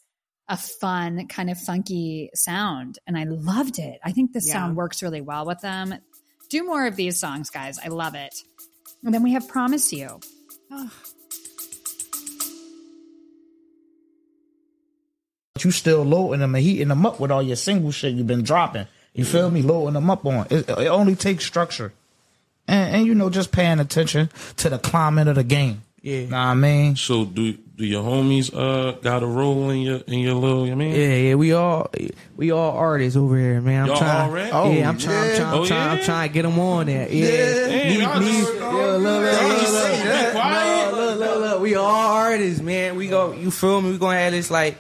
S2: a fun, kind of funky sound. And I loved it. I think this
S1: Yeah.
S2: sound works really well with them. Do more of these songs, guys. I love it. And then we have Promise You.
S1: Oh,
S3: you still loading them and heating them up with all your single shit you've been dropping. You feel me? Loading them up on. It, it only takes structure. And, and, you know, just paying attention to the climate of the game.
S4: Yeah.
S3: Know what I mean?
S4: So do do your homies uh got a role in your in your little? I mean,
S5: Yeah, yeah, we all we all artists over here, man. I'm
S4: Y'all
S5: trying.
S4: already?
S5: Oh, yeah, I'm trying. I'm
S3: yeah.
S5: trying. I'm
S4: Oh,
S5: trying. I'm trying to get them on there. Yeah.
S4: Damn, y'all
S5: Me-
S4: just-
S5: me- yeah, look, look, look, look, look,
S4: quiet?
S5: look, look, look. We all artists, man. We go. You feel me? We gonna have this like.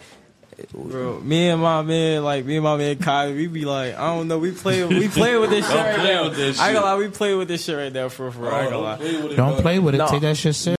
S6: Bro, me and my man, like me and my man Kai, we be like, I don't know, we play, we play with this shit
S4: Don't
S6: right
S4: play
S6: now.
S4: with this
S6: I ain't
S4: shit.
S6: gonna lie, we play with this shit right now for for. real. I ain't gonna lie.
S4: play with it,
S3: Don't play with it.
S6: No.
S3: Take that shit serious.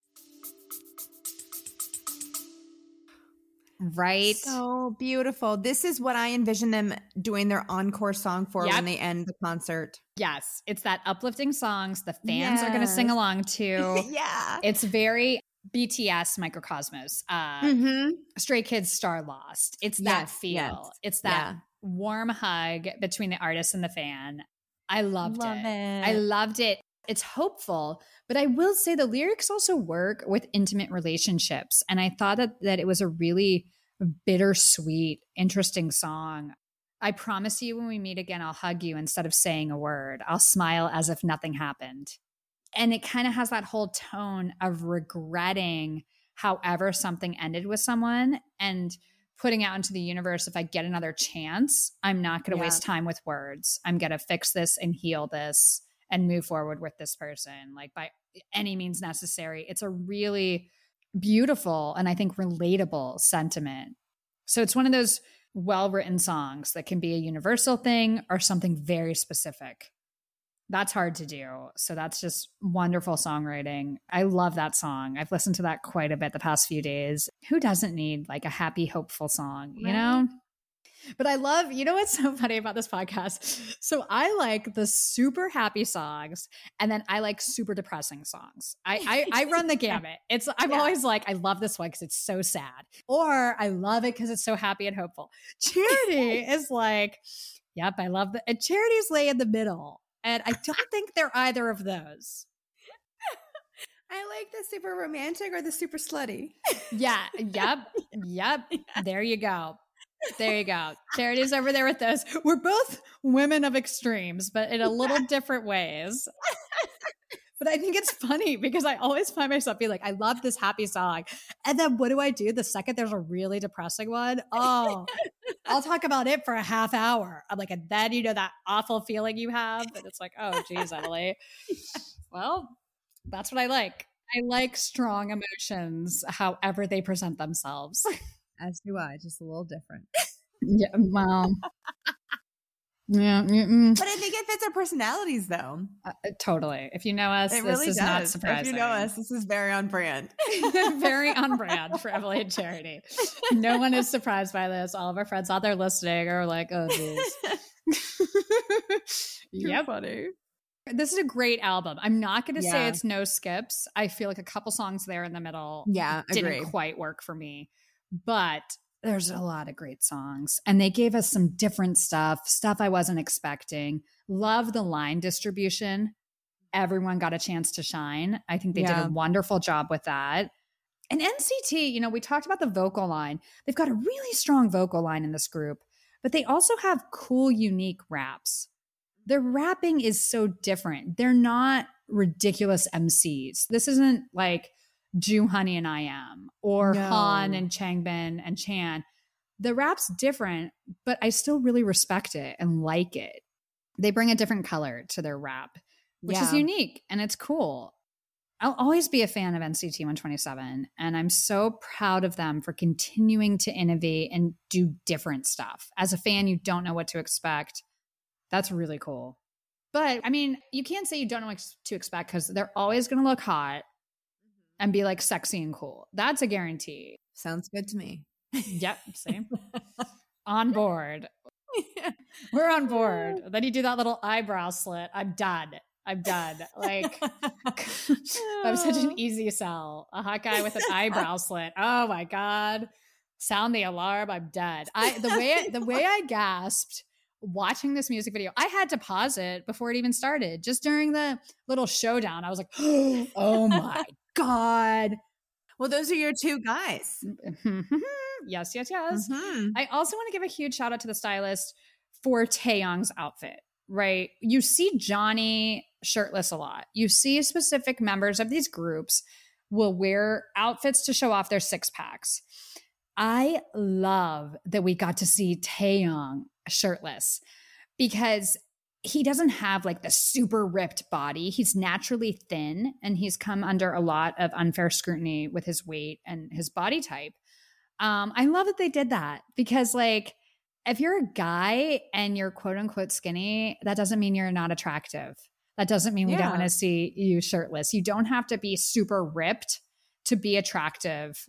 S2: Right?
S1: so beautiful. This is what I envision them doing their encore song for
S2: Yep.
S1: when they end the concert.
S2: Yes, it's that uplifting songs the fans are going to sing along to.
S1: yeah.
S2: it's very BTS Mikrokosmos. Uh,
S1: Mm-hmm.
S2: Stray Kids Star Lost. It's that
S1: Yes,
S2: feel.
S1: yes.
S2: It's that
S1: Yeah.
S2: warm hug between the artist and the fan. I loved
S1: Love
S2: it.
S1: it.
S2: I loved it. It's hopeful, but I will say the lyrics also work with intimate relationships. And I thought that, that it was a really bittersweet, interesting song. I promise you, when we meet again, I'll hug you instead of saying a word. I'll smile as if nothing happened. And it kind of has that whole tone of regretting however something ended with someone and putting out into the universe if I get another chance, I'm not going to
S1: Yeah.
S2: waste time with words. I'm going to fix this and heal this and move forward with this person, like by any means necessary. It's a really beautiful and I think relatable sentiment. So it's one of those well written songs that can be a universal thing or something very specific. That's hard to do. So that's just wonderful songwriting. I love that song. I've listened to that quite a bit the past few days. Who doesn't need like a happy, hopeful song, you know? But I love, you know what's so funny about this podcast? So I like the super happy songs and then I like super depressing songs. I I, I run the gamut. It's I'm
S1: Yeah.
S2: always like, I love this one because it's so sad. Or I love it because it's so happy and hopeful. Charity is like, yep, I love the and charity's lay in the middle. And I don't think they're either of those.
S1: I like the super romantic or the super slutty.
S2: Yeah. Yep. Yep. There you go. There you go. Charity's over there with those. We're both women of extremes, but in a little different ways. But I think it's funny because I always find myself being like, I love this happy song. And then what do I do the second there's a really depressing one? Oh, I'll talk about it for a half hour. I'm like, and then you know that awful feeling you have. And it's like, oh, geez, Emily. Well, that's what I like. I like strong emotions, however they present themselves.
S1: As do I, just a little different.
S2: Yeah, well, yeah, mm-mm.
S1: But I think it fits our personalities, though.
S2: Uh, totally. If you know us,
S1: It
S2: this
S1: really
S2: is
S1: does.
S2: not surprising.
S1: If you know us, this is very on brand.
S2: Very on brand for Emily and Charity. No one is surprised by this. All of our friends out there listening are like, "Oh, geez."
S1: You're
S2: yep.
S1: funny.
S2: This is a great album. I'm not going to say it's no skips. I feel like a couple songs there in the middle
S1: Yeah,
S2: didn't
S1: agree.
S2: quite work for me, but there's a lot of great songs. And they gave us some different stuff, stuff I wasn't expecting. Love the line distribution. Everyone got a chance to shine. I think they did a wonderful job with that. And NCT, you know, we talked about the vocal line. They've got a really strong vocal line in this group, but they also have cool, unique raps. Their rapping is so different. They're not ridiculous MCs. This isn't like Joohoney and I.M or
S1: No.
S2: Han and Changbin and Chan. The rap's different, but I still really respect it and like it. They bring a different color to their rap, which is unique and it's cool. I'll always be a fan of NCT 127, and I'm so proud of them for continuing to innovate and do different stuff. As a fan, you don't know what to expect. That's really cool. But I mean, you can't say you don't know what to expect because they're always going to look hot and be like sexy and cool. That's a guarantee.
S1: Sounds good to me.
S2: Yep, same. on board. We're on board. Then you do that little eyebrow slit. I'm done. I'm done. Like I'm such an easy sell. A hot guy with an eyebrow slit. Oh my god! Sound the alarm. I'm dead. I the way the way I gasped watching this music video. I had to pause it before it even started. Just during the little showdown, I was like, "Oh my god!"
S1: well, those are your two guys.
S2: yes, yes, yes.
S1: Mhm.
S2: I also want to give a huge shout out to the stylist for Taeyong's outfit, right? You see Johnny shirtless a lot. You see specific members of these groups will wear outfits to show off their six packs. I love that we got to see Taeyong shirtless because he doesn't have like the super ripped body. He's naturally thin and he's come under a lot of unfair scrutiny with his weight and his body type. Um, I love that they did that because, like, if you're a guy and you're quote unquote skinny, that doesn't mean you're not attractive. That doesn't mean we don't want to see you shirtless. You don't have to be super ripped to be attractive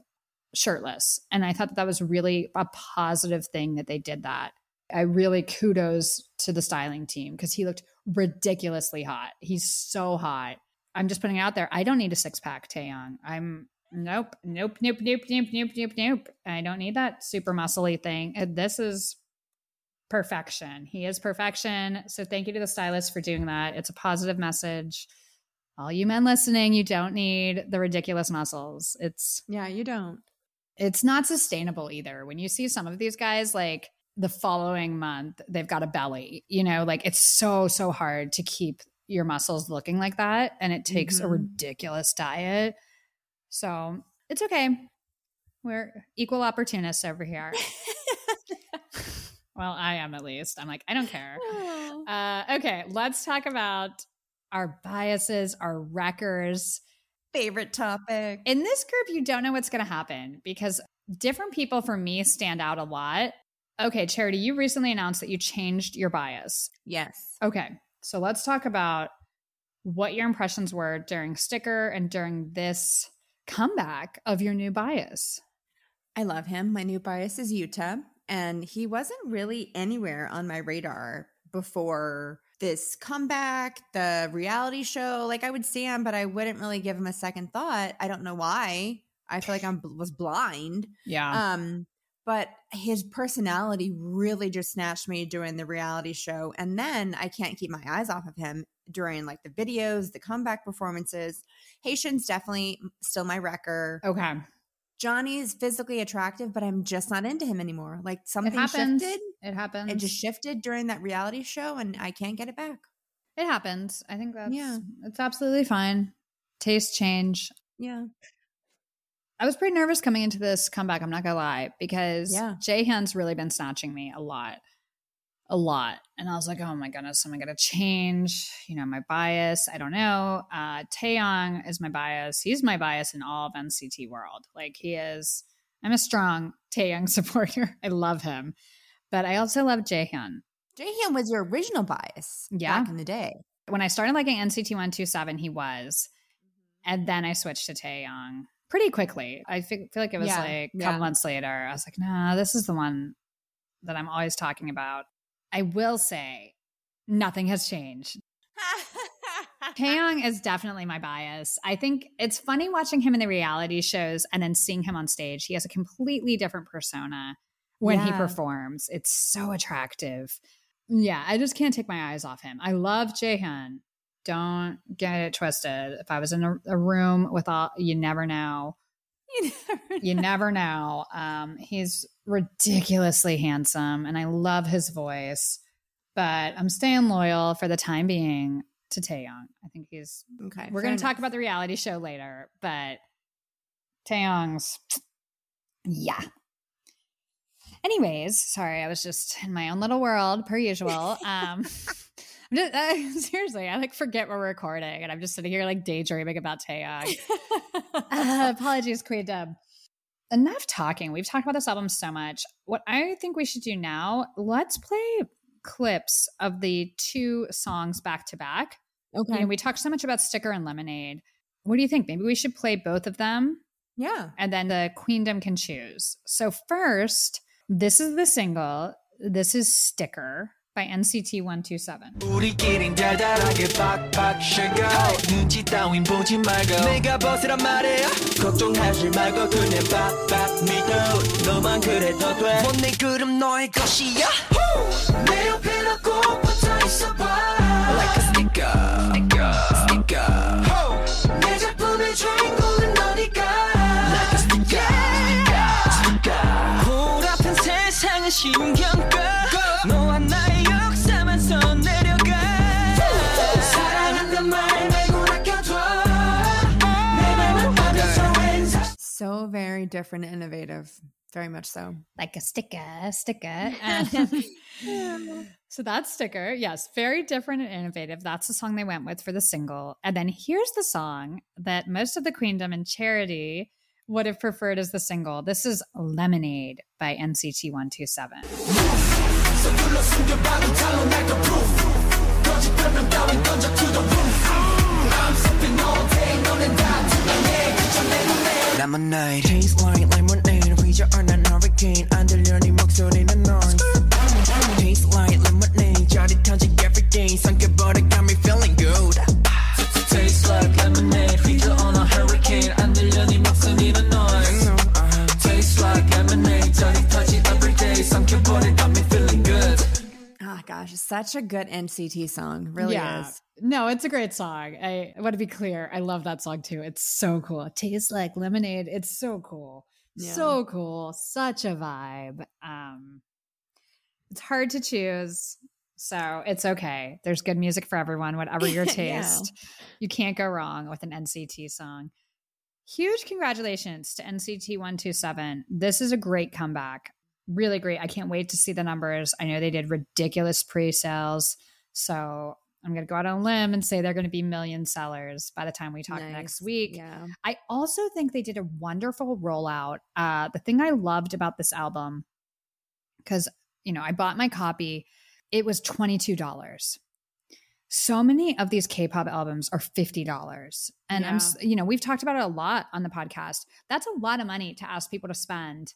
S2: shirtless. And I thought that, that was really a positive thing that they did that. I really kudos to the styling team because he looked ridiculously hot. He's so hot. I'm just putting it out there. I don't need a six pack Taeyong. I'm nope, nope, nope, nope, nope, nope, nope, nope. I don't need that super muscly thing. Uh, This is perfection. He is perfection. So thank you to the stylist for doing that. It's a positive message. All you men listening, you don't need the ridiculous muscles. It's
S1: Yeah, you don't.
S2: it's not sustainable either. When you see some of these guys, like the following month, they've got a belly, you know, like it's so, so hard to keep your muscles looking like that. And it takes a
S1: Mhm.
S2: ridiculous diet. So it's okay. We're equal opportunists over here. well, I am at least. I'm like, I don't care. Uh, okay, let's talk about our biases, our wreckers
S1: Favorite topic.
S2: in this group, you don't know what's going to happen because different people for me stand out a lot. Okay, Charity, you recently announced that you changed your bias.
S1: Yes.
S2: Okay, so let's talk about what your impressions were during sticker and during this comeback of your new bias.
S1: I love him. My new bias is Yuta, and he wasn't really anywhere on my radar before this comeback, the reality show. Like I would see him, but I wouldn't really give him a second thought. I don't know why. I feel like I was blind.
S2: Yeah.
S1: Um, but his personality really just snatched me during the reality show, and then I can't keep my eyes off of him during like the videos, the comeback performances. Haechan's definitely still my wrecker.
S2: okay.
S1: Johnny's physically attractive, but I'm just not into him anymore. Like
S2: It
S1: something
S2: happens.
S1: shifted.
S2: It happens.
S1: It just shifted during that reality show, and I can't get it back.
S2: it happens. I think that's
S1: Yeah.
S2: it's absolutely fine. Taste change.
S1: Yeah.
S2: I was pretty nervous coming into this comeback. I'm not gonna lie because
S1: Yeah.
S2: Jaehyun's really been snatching me a lot, a lot, and I was like, oh my goodness, am I gonna change? You know, my bias. I don't know. Uh, Taeyong is my bias. He's my bias in all of NCT world. Like he is I'm a strong Taeyong supporter. I love him. But I also love Jaehyun.
S1: Jaehyun was your original bias
S2: Yeah.
S1: back in the day.
S2: When I started liking NCT 127, he was. And then I switched to Taeyong pretty quickly. I feel, feel like it was
S1: Yeah,
S2: like a
S1: yeah.
S2: couple months later. I was like, no, this is the one that I'm always talking about. I will say nothing has changed. Taeyong is definitely my bias. I think it's funny watching him in the reality shows and then seeing him on stage. He has a completely different persona when he performs. It's so attractive. Yeah, I just can't take my eyes off him. I love Jaehyun. Don't get it twisted. If I was in a, a room with all, you never know.
S1: You never
S2: You never know. Um, he's ridiculously handsome and I love his voice, but I'm staying loyal for the time being to Taeyong. I think he's
S1: Okay.
S2: we're going to talk about the reality show later, but Taeyong's, yeah. Anyways, sorry, I was just in my own little world per usual. Um, just, seriously, I like forget we're recording, and I'm just sitting here like daydreaming about Taeyong. Uh, apologies, Queendom. Enough talking. We've talked about this album so much. What I think we should do now, let's play clips of the two songs back to back.
S1: okay.
S2: Know, we talked so much about Sticker and Lemonade. What do you think? Maybe we should play both of them
S1: yeah.
S2: and then the queendom can choose. So, first, this is the single. This is Sticker by NCT 127.
S7: 우리끼린 달달하게 빡빡 sugar 눈치 따윈 보지 말고. 내가 벗으란 말이야. 걱정하지 말고 그냥 빡빡 믿어. 너만 그래도 돼못내 그럼 너의 것이야? 내 옆에 너꼭 붙어 있어봐. Like a sticker sticker sticker 내 작품의 주인공은 너니까. Like a sticker sticker sticker 보라픈 세상은 신경 꺼 너와 나의
S1: So very different innovative. Very much so.
S2: Like a sticker, sticker. So that's Sticker. Yes, very different and innovative. That's the song they went with for the single. And then here's the song that most of the queendom and charity would have preferred as the single. This is Lemonade by NCT 127
S7: Lemonade Tastes like lemonade 위저 난 hurricane 안 들려 네 목소리는 noise Tastes like lemonade 짜릿하지 everyday 삼켜버려
S1: Gosh, such a good NCT song. Really is.
S2: No, it's a great song. I want to be clear. I love that song too. It's so cool. It tastes like lemonade. It's so cool.
S1: Yeah.
S2: So cool. Such a vibe. Um it's hard to choose. So it's okay. There's good music for everyone, whatever your
S1: Yeah.
S2: taste. You can't go wrong with an NCT song. Huge congratulations to NCT 127. This is a great comeback. Really great. I can't wait to see the numbers. I know they did ridiculous pre sales. So I'm going to go out on a limb and say they're going to be million sellers by the time we talk next week.
S1: Yeah.
S2: I also think they did a wonderful rollout. Uh, the thing I loved about this album, because, you know, I bought my copy, it was $22. So many of these K pop albums are $50. And I'm, you know, we've talked about it a lot on the podcast. That's a lot of money to ask people to spend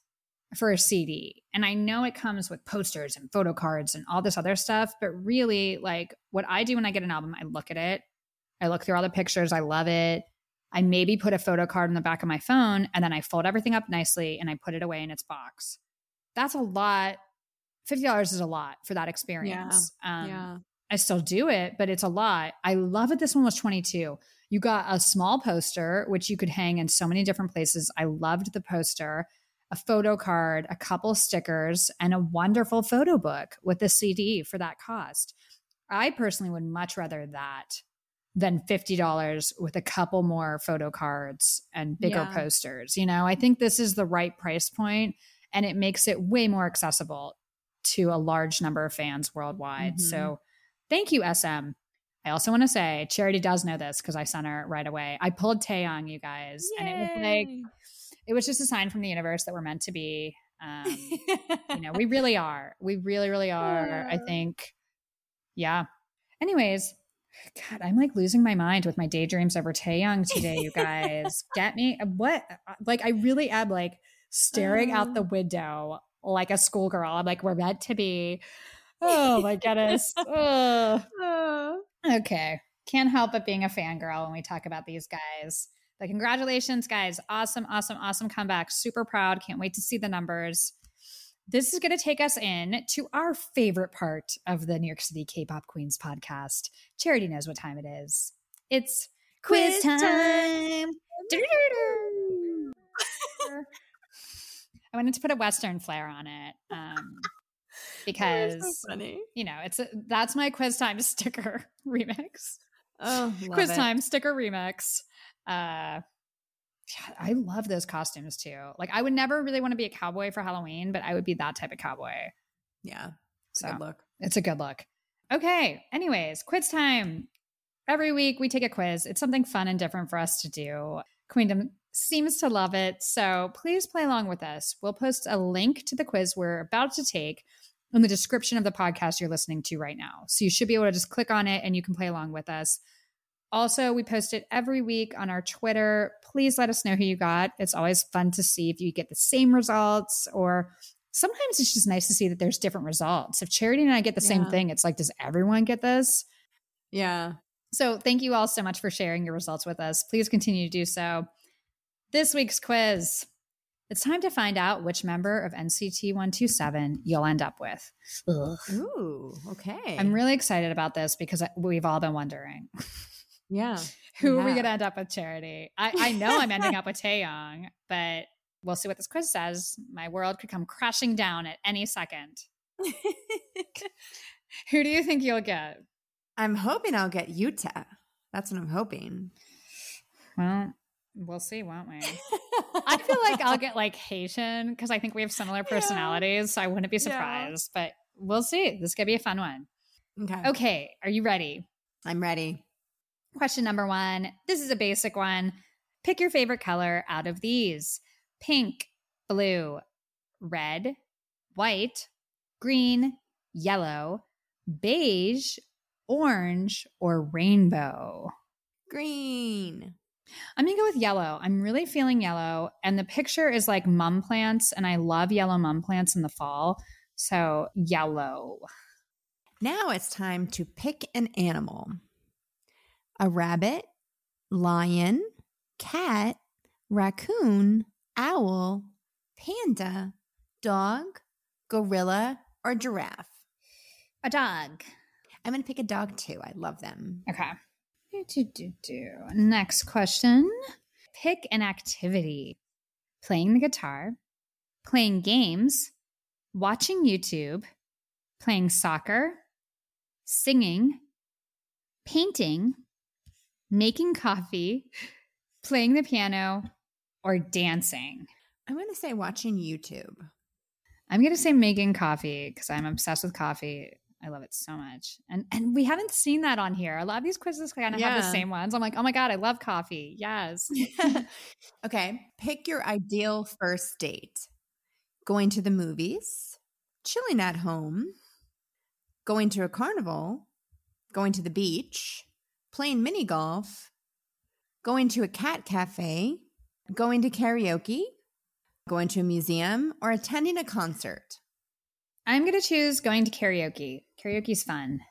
S2: for a CD. And I know it comes with posters and photo cards and all this other stuff, but really, like what I do when I get an album, I look at it, I look through all the pictures, I love it. I maybe put a photo card on the back of my phone and then I fold everything up nicely and I put it away in its box. That's a lot. $50 is a lot for that experience. Um,
S1: yeah.
S2: I still do it, but it's a lot. I love it. This one was 22. You got a small poster, which you could hang in so many different places. I loved the poster, a photo card, a couple stickers, and a wonderful photo book with a CD for that cost. I personally would much rather that than $50 with a couple more photo cards and bigger
S1: Yeah.
S2: posters. You know, I think this is the right price point and it makes it way more accessible to a large number of fans worldwide.
S1: Mhm.
S2: So thank you, SM. I also want to say Charity does know this because I sent her right away. I pulled Taeyong, you guys, and it was like it was just a sign from the universe that we're meant to be. Um, you know, we really are. We really, really are. I think, yeah. Anyways, God, I'm like losing my mind with my daydreams over Taeyong today, you guys. Get me uh, what? Uh, like, I really am like staring out the uh. window like a schoolgirl. I'm like, we're meant to be. Oh my goodness. Okay. Can't help but being a fangirl when we talk about these guys. But congratulations, guys. Awesome, awesome, awesome comeback. Super proud. Can't wait to see the numbers. This is going to take us in to our favorite part of the New York City K-pop Queens podcast. Charity knows what time it is. It's quiz,
S1: Quiz
S2: time. I wanted to put a Western flair on it um, because
S1: funny.
S2: you know it's a, that's my quiz time sticker remix.
S1: Oh,
S2: quiz time sticker remix. Uh, yeah, I love those costumes too. Like I would never really want to be a cowboy for Halloween, but I would be that type of cowboy.
S1: Yeah.
S2: So
S1: Good look.
S2: it's a good look. Okay. Anyways, quiz time. Every week we take a quiz. It's something fun and different for us to do. Queendom seems to love it. So please play along with us. We'll post a link to the quiz we're about to take in the description of the podcast you're listening to right now. So you should be able to just click on it and you can play along with us. Also, we post it every week on our Twitter. Please let us know who you got. It's always fun to see if you get the same results or sometimes it's just nice to see that there's different results. If Charity and I get the same thing, it's like, does everyone get this?
S1: Yeah.
S2: So thank you all so much for sharing your results with us. Please continue to do so. This week's quiz. It's time to find out which member of NCT 127 you'll end up with. Ugh.
S1: Ooh, okay.
S2: I'm really excited about this because we've all been wondering
S1: yeah.
S2: who are we going to end up with, Charity? I, I know I'm ending up with Taeyong, but we'll see what this quiz says. My world could come crashing down at any second. Who do you think you'll get?
S1: I'm hoping I'll get Yuta. That's what I'm hoping.
S2: Well, we'll see, won't we? I feel like I'll get like Haechan because I think we have similar personalities. So I wouldn't be
S1: Yeah.
S2: surprised, but we'll see. This could be a fun one.
S1: okay.
S2: Okay. Are you ready?
S1: I'm ready.
S2: Question number one. This is a basic one. Pick your favorite color out of these pink, blue, red, white, green, yellow, beige, orange, or rainbow.
S1: Green.
S2: I'm gonna go with yellow. I'm really feeling yellow. And the picture is like mum plants, and I love yellow mum plants in the fall. So yellow.
S1: Now it's time to pick an animal a rabbit, lion, cat, raccoon, owl, panda, dog, gorilla, or giraffe.
S2: A dog.
S1: I'm going to pick a dog too. I love them.
S2: Okay. Do, do, do. Next question. Pick an activity. Playing the guitar, playing games, watching YouTube, playing soccer, singing, painting, making coffee, playing the piano, or dancing.
S1: I'm going to say watching YouTube.
S2: I'm going to say making coffee because I'm obsessed with coffee. I love it so much. And and we haven't seen that on here. A lot of these quizzes kind of have the same ones. I'm like, oh my God, I love coffee. Yes.
S1: okay. Pick your ideal first date going to the movies, chilling at home, going to a carnival, going to the beach, playing mini golf, going to a cat cafe, going to karaoke, going to a museum, or attending a concert.
S2: I'm going to choose going to karaoke. Karaoke's fun.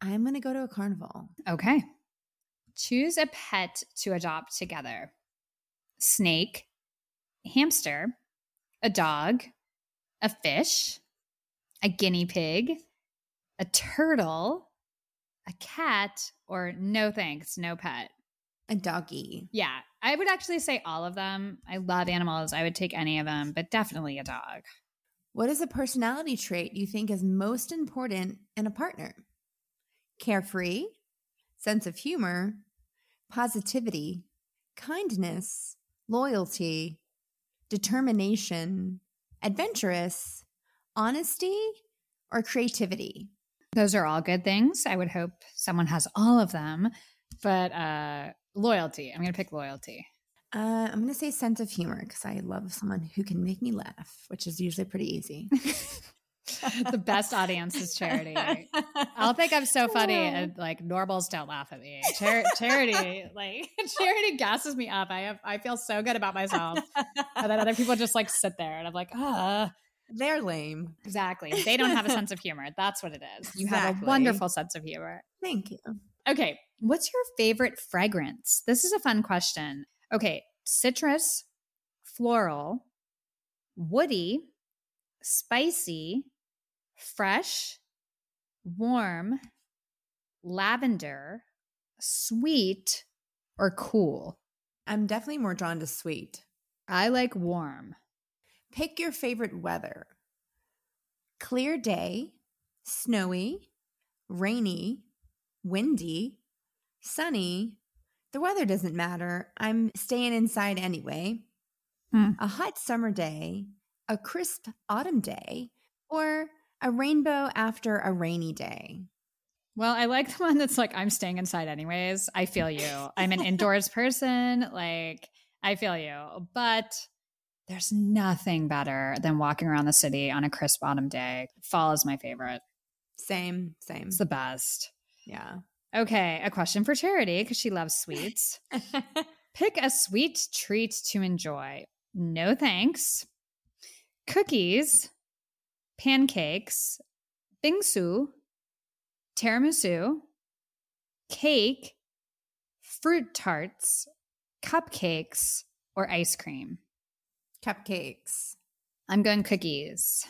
S1: I'm going to go to a carnival.
S2: Okay. Choose a pet to adopt together snake, hamster, a dog, a fish, a guinea pig, a turtle, a cat, or no thanks, no pet.
S1: A doggy.
S2: Yeah, I would actually say all of them. I love animals. I would take any of them, but definitely a dog.
S1: What is a personality trait you think is most important in a partner? Carefree, sense of humor, positivity, kindness, loyalty, determination, adventurous, honesty, or creativity?
S2: Those are all good things. I would hope someone has all of them, but uh loyalty. I'm going to pick loyalty.
S1: Uh, I'm going to say sense of humor because I love someone who can make me laugh, which is usually pretty easy.
S2: the best audience is charity. I'll think I'm so funny, and like normals don't laugh at me. Char- charity, like charity, gasses me up. I have, I feel so good about myself, and then other people just like sit there, and I'm like, ah,
S1: They're lame.
S2: exactly. They don't have a sense of humor. That's what it is. You have a wonderful sense of humor.
S1: Thank you.
S2: Okay, what's your favorite fragrance? This is a fun question. Okay, citrus, floral, woody, spicy, fresh, warm, lavender, sweet, or cool.
S1: I'm definitely more drawn to sweet.
S2: I like warm.
S1: Pick your favorite weather clear day, snowy, rainy, windy, sunny. The weather doesn't matter. I'm staying inside anyway.
S2: Hmm.
S1: A hot summer day, a crisp autumn day, or a rainbow after a rainy day.
S2: Well, I like the one that's like, I'm staying inside anyways. I feel you. I'm an indoors person. Like, I feel you. But there's nothing better than walking around the city on a crisp autumn day. Fall is my favorite.
S1: Same, same.
S2: It's the best.
S1: yeah.
S2: Okay, a question for Charity because she loves sweets. Pick a sweet treat to enjoy. No thanks. Cookies, pancakes, bingsu, tiramisu, cake, fruit tarts, cupcakes, or ice cream.
S1: Cupcakes.
S2: I'm going cookies.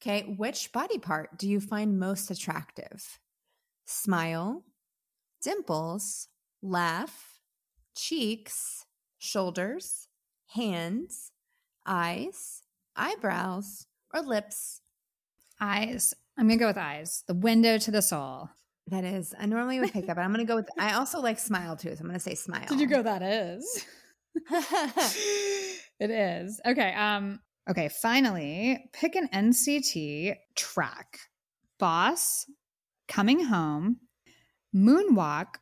S1: Okay, which body part do you find most attractive? Smile, dimples, laugh, cheeks, shoulders, hands, eyes, eyebrows, or lips?
S2: Eyes. I'm going to go with eyes. The window to the soul.
S1: That is, I normally would pick that, but I'm going to go with, I also like smile too, so I'm going to say smile.
S2: Did you go that is? it is. Okay. Um okay, finally, pick an NCT track. Boss, Coming Home, Moonwalk,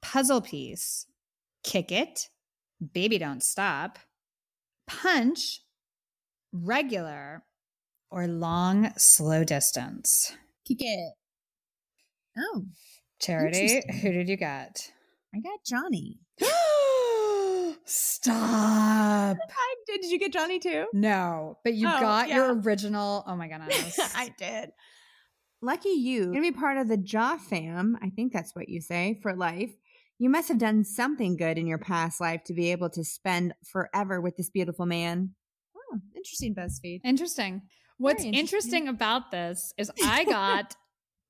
S2: Puzzle Piece, Kick It, Baby Don't Stop, Punch, Regular, or Long Slow Distance.
S1: Kick it. Oh,
S2: Charity, who did you get?
S1: I got Johnny.
S2: Stop.
S1: I did. Did you get Johnny too?
S2: No, but you
S1: Oh,
S2: got your original. Oh my goodness.
S1: I did. Lucky you. You're going to be part of the Jaw fam. I think that's what you say for life. You must have done something good in your past life to be able to spend forever with this beautiful man. Oh, interesting, BuzzFeed.
S2: interesting. What's interesting.
S1: interesting.
S2: about this is I got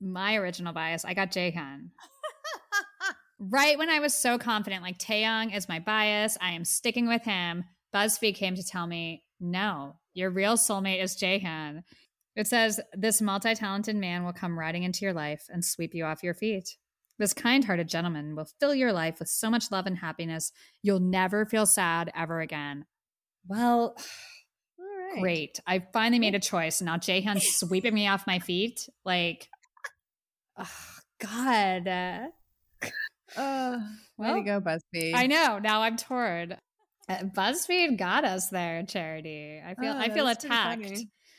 S2: my original bias. I got Jaehyun. right when I was so confident, like Taeyong is my bias. I am sticking with him. BuzzFeed came to tell me, no, your real soulmate is Jaehyun. It says, this multi talented man will come riding into your life and sweep you off your feet. This kind hearted gentleman will fill your life with so much love and happiness, you'll never feel sad ever again. Well,
S1: All right.
S2: great. I finally made a choice. Now Jaehyun's sweeping me off my feet. Like, oh, God. Uh,
S1: Uh, way
S2: Well,
S1: to go, BuzzFeed.
S2: I know. Now I'm torn. Uh, BuzzFeed got us there, Charity. I feel
S1: Oh,
S2: I feel attacked.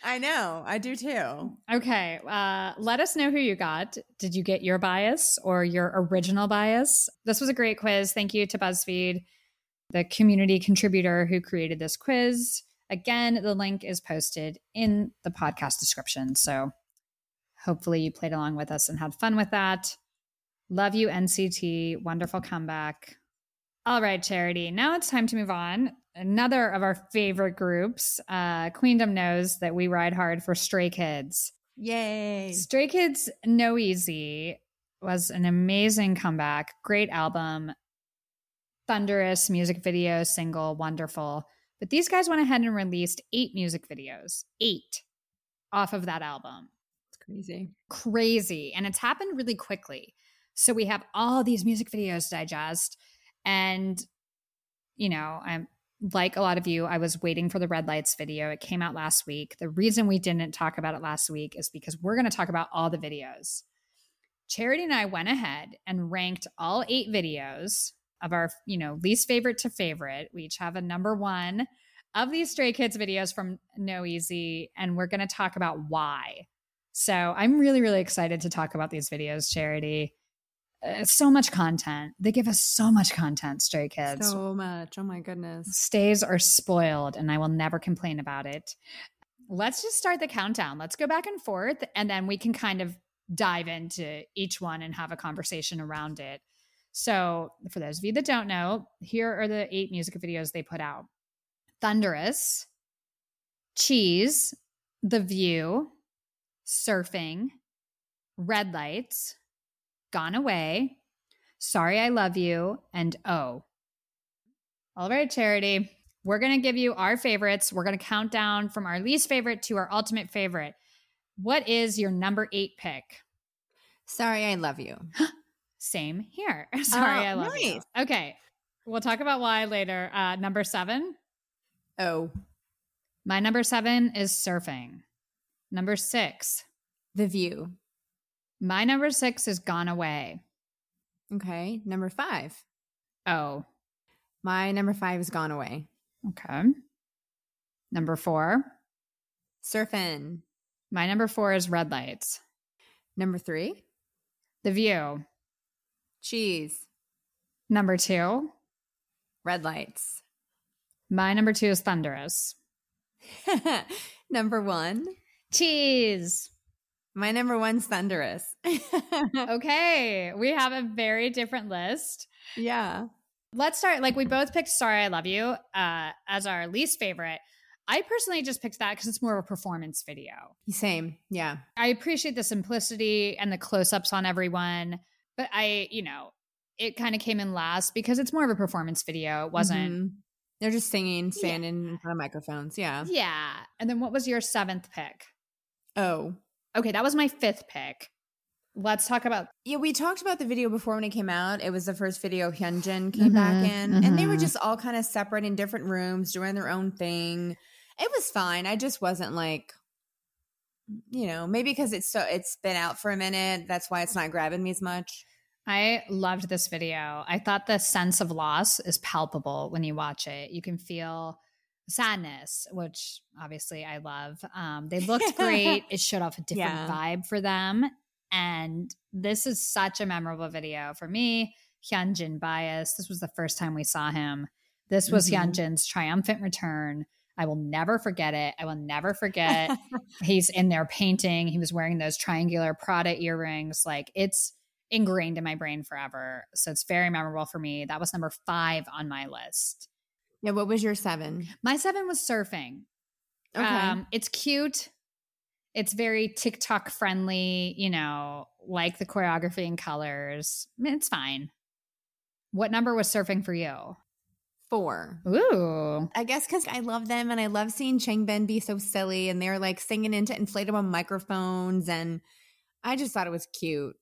S1: I know. I do too.
S2: Okay. Uh, let us know who you got. Did you get your bias or your original bias? This was a great quiz. Thank you to BuzzFeed, the community contributor who created this quiz. Again, the link is posted in the podcast description. So hopefully you played along with us and had fun with that. Love you, NCT. Wonderful comeback. All right, Charity. Now it's time to move on. Another of our favorite groups. Uh, Queendom knows that we ride hard for Stray Kids.
S1: Yay.
S2: Stray Kids No Easy was an amazing comeback. Great album. Thunderous music video, single, wonderful. But these guys went ahead and released eight music videos, eight off of that album.
S1: It's crazy.
S2: Crazy. And it's happened really quickly. So we have all these music videos to digest. And, you know, I'm like a lot of you, I was waiting for the red lights video. It came out last week. The reason we didn't talk about it last week is because we're going to talk about all the videos. Charity and I went ahead and ranked all eight videos of our, you know, least favorite to favorite. We each have a number one of these Stray Kids videos from No Easy, and we're going to talk about why. So I'm really, really excited to talk about these videos, Charity. Uh, so much content. They give us so much content, Stray Kids.
S1: So much. Oh my goodness.
S2: Stays are spoiled, and I will never complain about it. Let's just start the countdown. Let's go back and forth, and then we can kind of dive into each one and have a conversation around it. So, for those of you that don't know, here are the eight music videos they put out Thunderous, Cheese, The View, Surfing, Red Lights, Gone Away, Sorry I Love You, and Oh. All right, Charity. We're going to give you our favorites. We're going to count down from our least favorite to our ultimate favorite. What is your number eight pick?
S1: Sorry, I love you.
S2: Same here. Sorry,
S1: Oh,
S2: I love you. Okay. We'll talk about why later. Uh, number seven.
S1: Oh,
S2: My number seven is surfing. Number six.
S1: The View.
S2: My number six is Gone Away.
S1: Okay. Number five.
S2: Oh,
S1: My number five is Gone Away.
S2: okay. Number four.
S1: Surfing.
S2: My number four is Red Lights.
S1: Number three.
S2: The View.
S1: Cheese.
S2: Number two.
S1: Red lights.
S2: My number two is Thunderous.
S1: number one.
S2: Cheese.
S1: My number one's Thunderous.
S2: Okay. We have a very different list.
S1: yeah.
S2: Let's start. Like, we both picked Sorry I Love You uh, as our least favorite. I personally just picked that because it's more of a performance video.
S1: Same. Yeah.
S2: I appreciate the simplicity and the close ups on everyone, but I, you know, it kind of came in last because it's more of a performance video. It wasn't.
S1: Mhm. They're just singing, standing in front of microphones. Yeah.
S2: Yeah. And then what was your seventh pick?
S1: Oh.
S2: Okay, that was my fifth pick. Let's talk about
S1: Yeah, we talked about the video before when it came out. It was the first video Hyunjin came back in, and they were
S2: mhm.
S1: just all kind of separate in different rooms, doing their own thing. It was fine. I just wasn't like, you know, maybe because it's so it's been out for a minute. That's why it's not grabbing me as much.
S2: I loved this video. I thought the sense of loss is palpable when you watch it. You can feel sadness, which obviously I love. Um, they looked great. it showed off a different
S1: Yeah.
S2: vibe for them. And this is such a memorable video for me. Hyunjin bias. This was the first time we saw him. This was
S1: Mhm.
S2: Hyunjin's triumphant return. I will never forget it. I will never forget he's in there painting. He was wearing those triangular Prada earrings. Like it's ingrained in my brain forever. So it's very memorable for me. That was number five on my list.
S1: Yeah. What was your seven?
S2: My seven was surfing.
S1: Okay.
S2: Um, it's cute. It's very TikTok friendly, you know, like the choreography and colors. I mean, It's fine. What number was surfing for you?
S1: Four.
S2: Ooh.
S1: I guess because I love them and I love seeing Changbin be so silly and they're like singing into inflatable microphones and I just thought it was cute.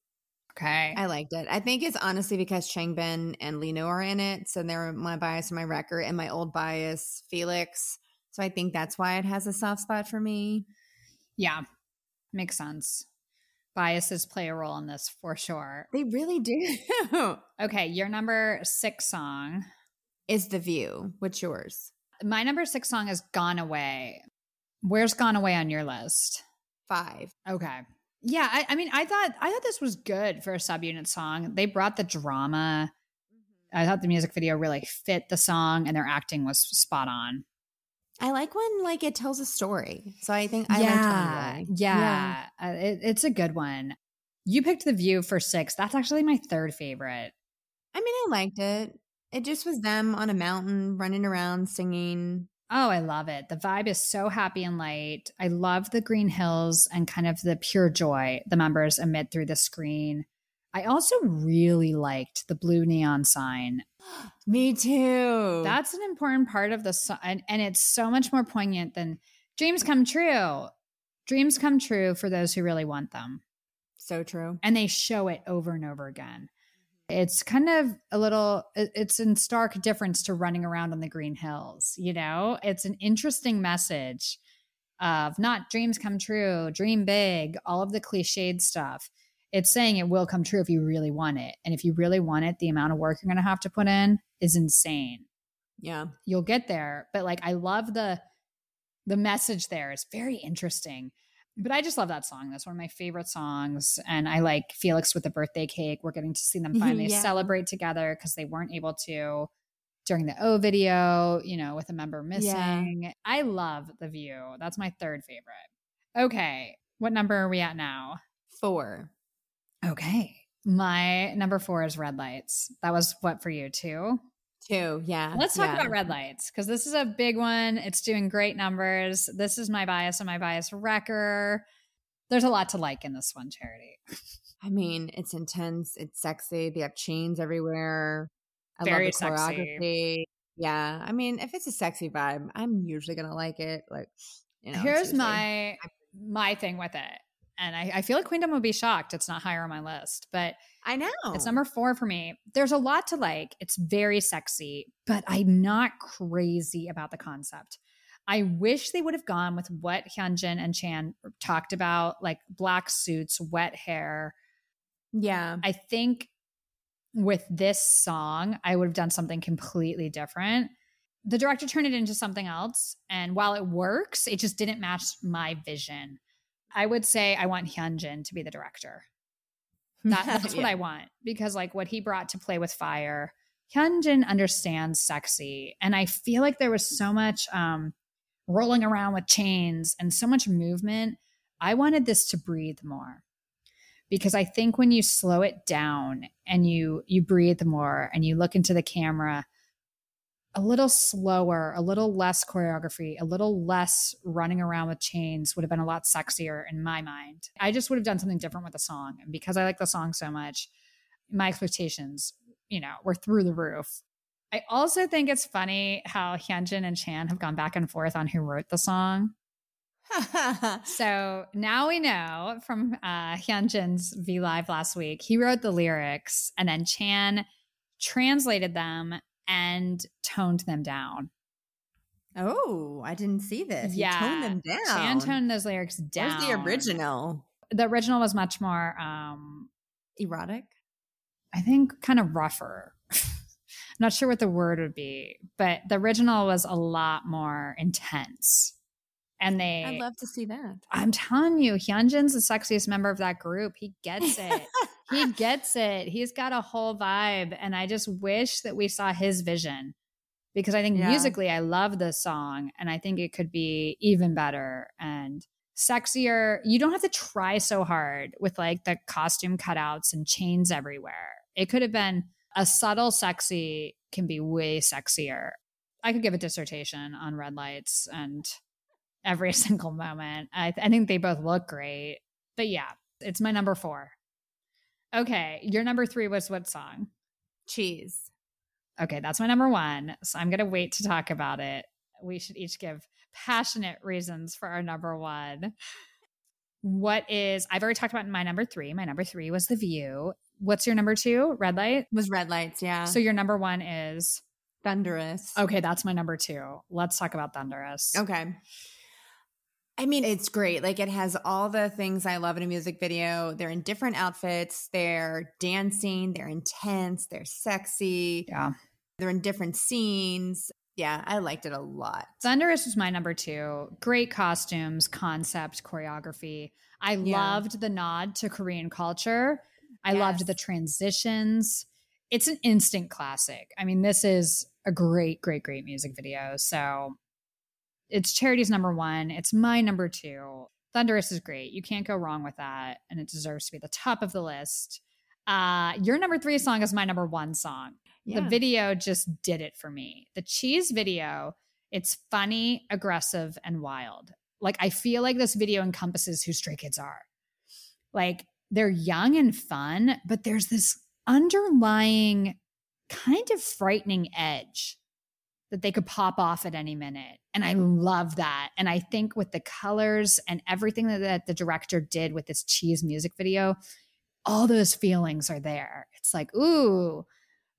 S2: Okay.
S1: I liked it. I think it's honestly because Changbin and Lee Know are in it. So they're my bias and my wrecker and my old bias, Felix. So I think that's why it has a soft spot for me.
S2: yeah. Makes sense. Biases play a role in this for sure.
S1: They really do.
S2: Okay, your number six song.
S1: is The View. What's yours?
S2: My number six song is Gone Away. Where's Gone Away on your list?
S1: Five.
S2: Okay. Yeah, I, I mean, I thought I thought this was good for a subunit song. They brought the drama. I thought the music video really fit the song, and their acting was spot on.
S1: I like when like it tells a story. So I think I
S2: yeah,
S1: liked
S2: yeah, Uh, it, it's a good one. You picked the View for six. That's actually my third favorite.
S1: I mean, I liked it. It just was them on a mountain running around singing.
S2: Oh, I love it. The vibe is so happy and light. I love the green hills and kind of the pure joy the members emit through the screen. I also really liked the blue neon sign.
S1: Me too.
S2: That's an important part of the song, and, and it's so much more poignant than dreams come true. Dreams come true for those who really want them.
S1: so true.
S2: And they show it over and over again. It's kind of a little, it's in stark difference to running around on the green hills. You know, it's an interesting message of not dreams come true, dream big, all of the cliched stuff. It's saying it will come true if you really want it. And if you really want it, the amount of work you're going to have to put in is insane.
S1: Yeah.
S2: You'll get there, but like I love the the message there. It's very interesting. But I just love that song. That's one of my favorite songs. And I like Felix with the birthday cake. We're getting to see them mm-hmm, finally
S1: Yeah.
S2: celebrate together because they weren't able to during the O video, you know, with a member missing. I love The View. That's my third favorite. Okay. What number are we at now?
S1: Four.
S2: Okay. My number four is Red Lights. That was what for you too?
S1: Two. Yeah.
S2: Let's talk
S1: yeah.
S2: about red lights because this is a big one. It's doing great numbers. This is my bias and my bias wrecker. There's a lot to like in this one, Charity.
S1: I mean, it's intense. It's sexy. They have chains everywhere. I
S2: Very
S1: love the
S2: sexy.
S1: choreography. Yeah. I mean, if it's a sexy vibe, I'm usually gonna like it. Like, you know.
S2: Here's
S1: seriously.
S2: my my thing with it, and I, I feel like Queendom would be shocked it's not higher on my list, but
S1: I know.
S2: it's number four for me. There's a lot to like. It's very sexy, but I'm not crazy about the concept. I wish they would have gone with what Hyunjin and Chan talked about, like black suits, wet hair.
S1: Yeah.
S2: I think with this song, I would have done something completely different. The director turned it into something else. And while it works, it just didn't match my vision. I would say I want Hyunjin to be the director. That, that's what I want because, like, what he brought to play with fire, Hyunjin understands sexy. And I feel like there was so much um, rolling around with chains and so much movement. I wanted this to breathe more because I think when you slow it down and you you breathe more and you look into the camera a little slower, a little less choreography, a little less running around with chains would have been a lot sexier in my mind. I just would have done something different with the song. And because I like the song so much, my expectations, you know, were through the roof. I also think it's funny how Hyunjin and Chan have gone back and forth on who wrote the song. So now we know from uh, Hyunjin's V Live last week, he wrote the lyrics and then Chan translated them and toned them down.
S1: oh, I didn't see this. You
S2: Yeah.
S1: toned them down.
S2: Chan toned those lyrics down.
S1: Where's the original?
S2: The original was much more, um,
S1: Erotic.
S2: I think, kind of rougher. I'm not sure what the word would be, but the original was a lot more intense. And they,
S1: I'd love to see that.
S2: I'm telling you, Hyunjin's the sexiest member of that group. He gets it. he gets it. He's got a whole vibe. And I just wish that we saw his vision because I think
S1: Yeah.
S2: musically, I love this song and I think it could be even better and sexier. You don't have to try so hard with like the costume cutouts and chains everywhere. It could have been a subtle sexy can be way sexier. I could give a dissertation on red lights and every single moment. I, I think they both look great. But yeah, it's my number four. Okay, your number three was what song?
S1: Cheese.
S2: Okay, that's my number one. So I'm going to wait to talk about it. We should each give passionate reasons for our number one. What is, I've already talked about my number three. My number three was The View. What's your number two? Red Light?
S1: Was red lights, yeah.
S2: So your number one is,
S1: thunderous.
S2: okay, that's my number two. Let's talk about Thunderous.
S1: Okay. I mean, it's great. Like it has all the things I love in a music video. They're in different outfits. They're dancing. They're intense. They're sexy.
S2: Yeah.
S1: They're in different scenes. Yeah, I liked it a lot.
S2: Thunderous was my number two. Great costumes, concept, choreography. I
S1: Yeah.
S2: loved the nod to Korean culture. I loved the transitions. It's an instant classic. I mean, this is a great, great, great music video. So it's Charity's number one. It's my number two. Thunderous is great. You can't go wrong with that. And it deserves to be at the top of the list. Uh, your number three song is my number one song
S1: Yeah.
S2: the video just did it for me. The cheese video, it's funny, aggressive, and wild. Like I feel like this video encompasses who Stray Kids are. Like they're young and fun, but there's this underlying kind of frightening edge that they could pop off at any minute. And I love that. And I think with the colors and everything that, that the director did with this cheese music video, all those feelings are there. It's like, ooh,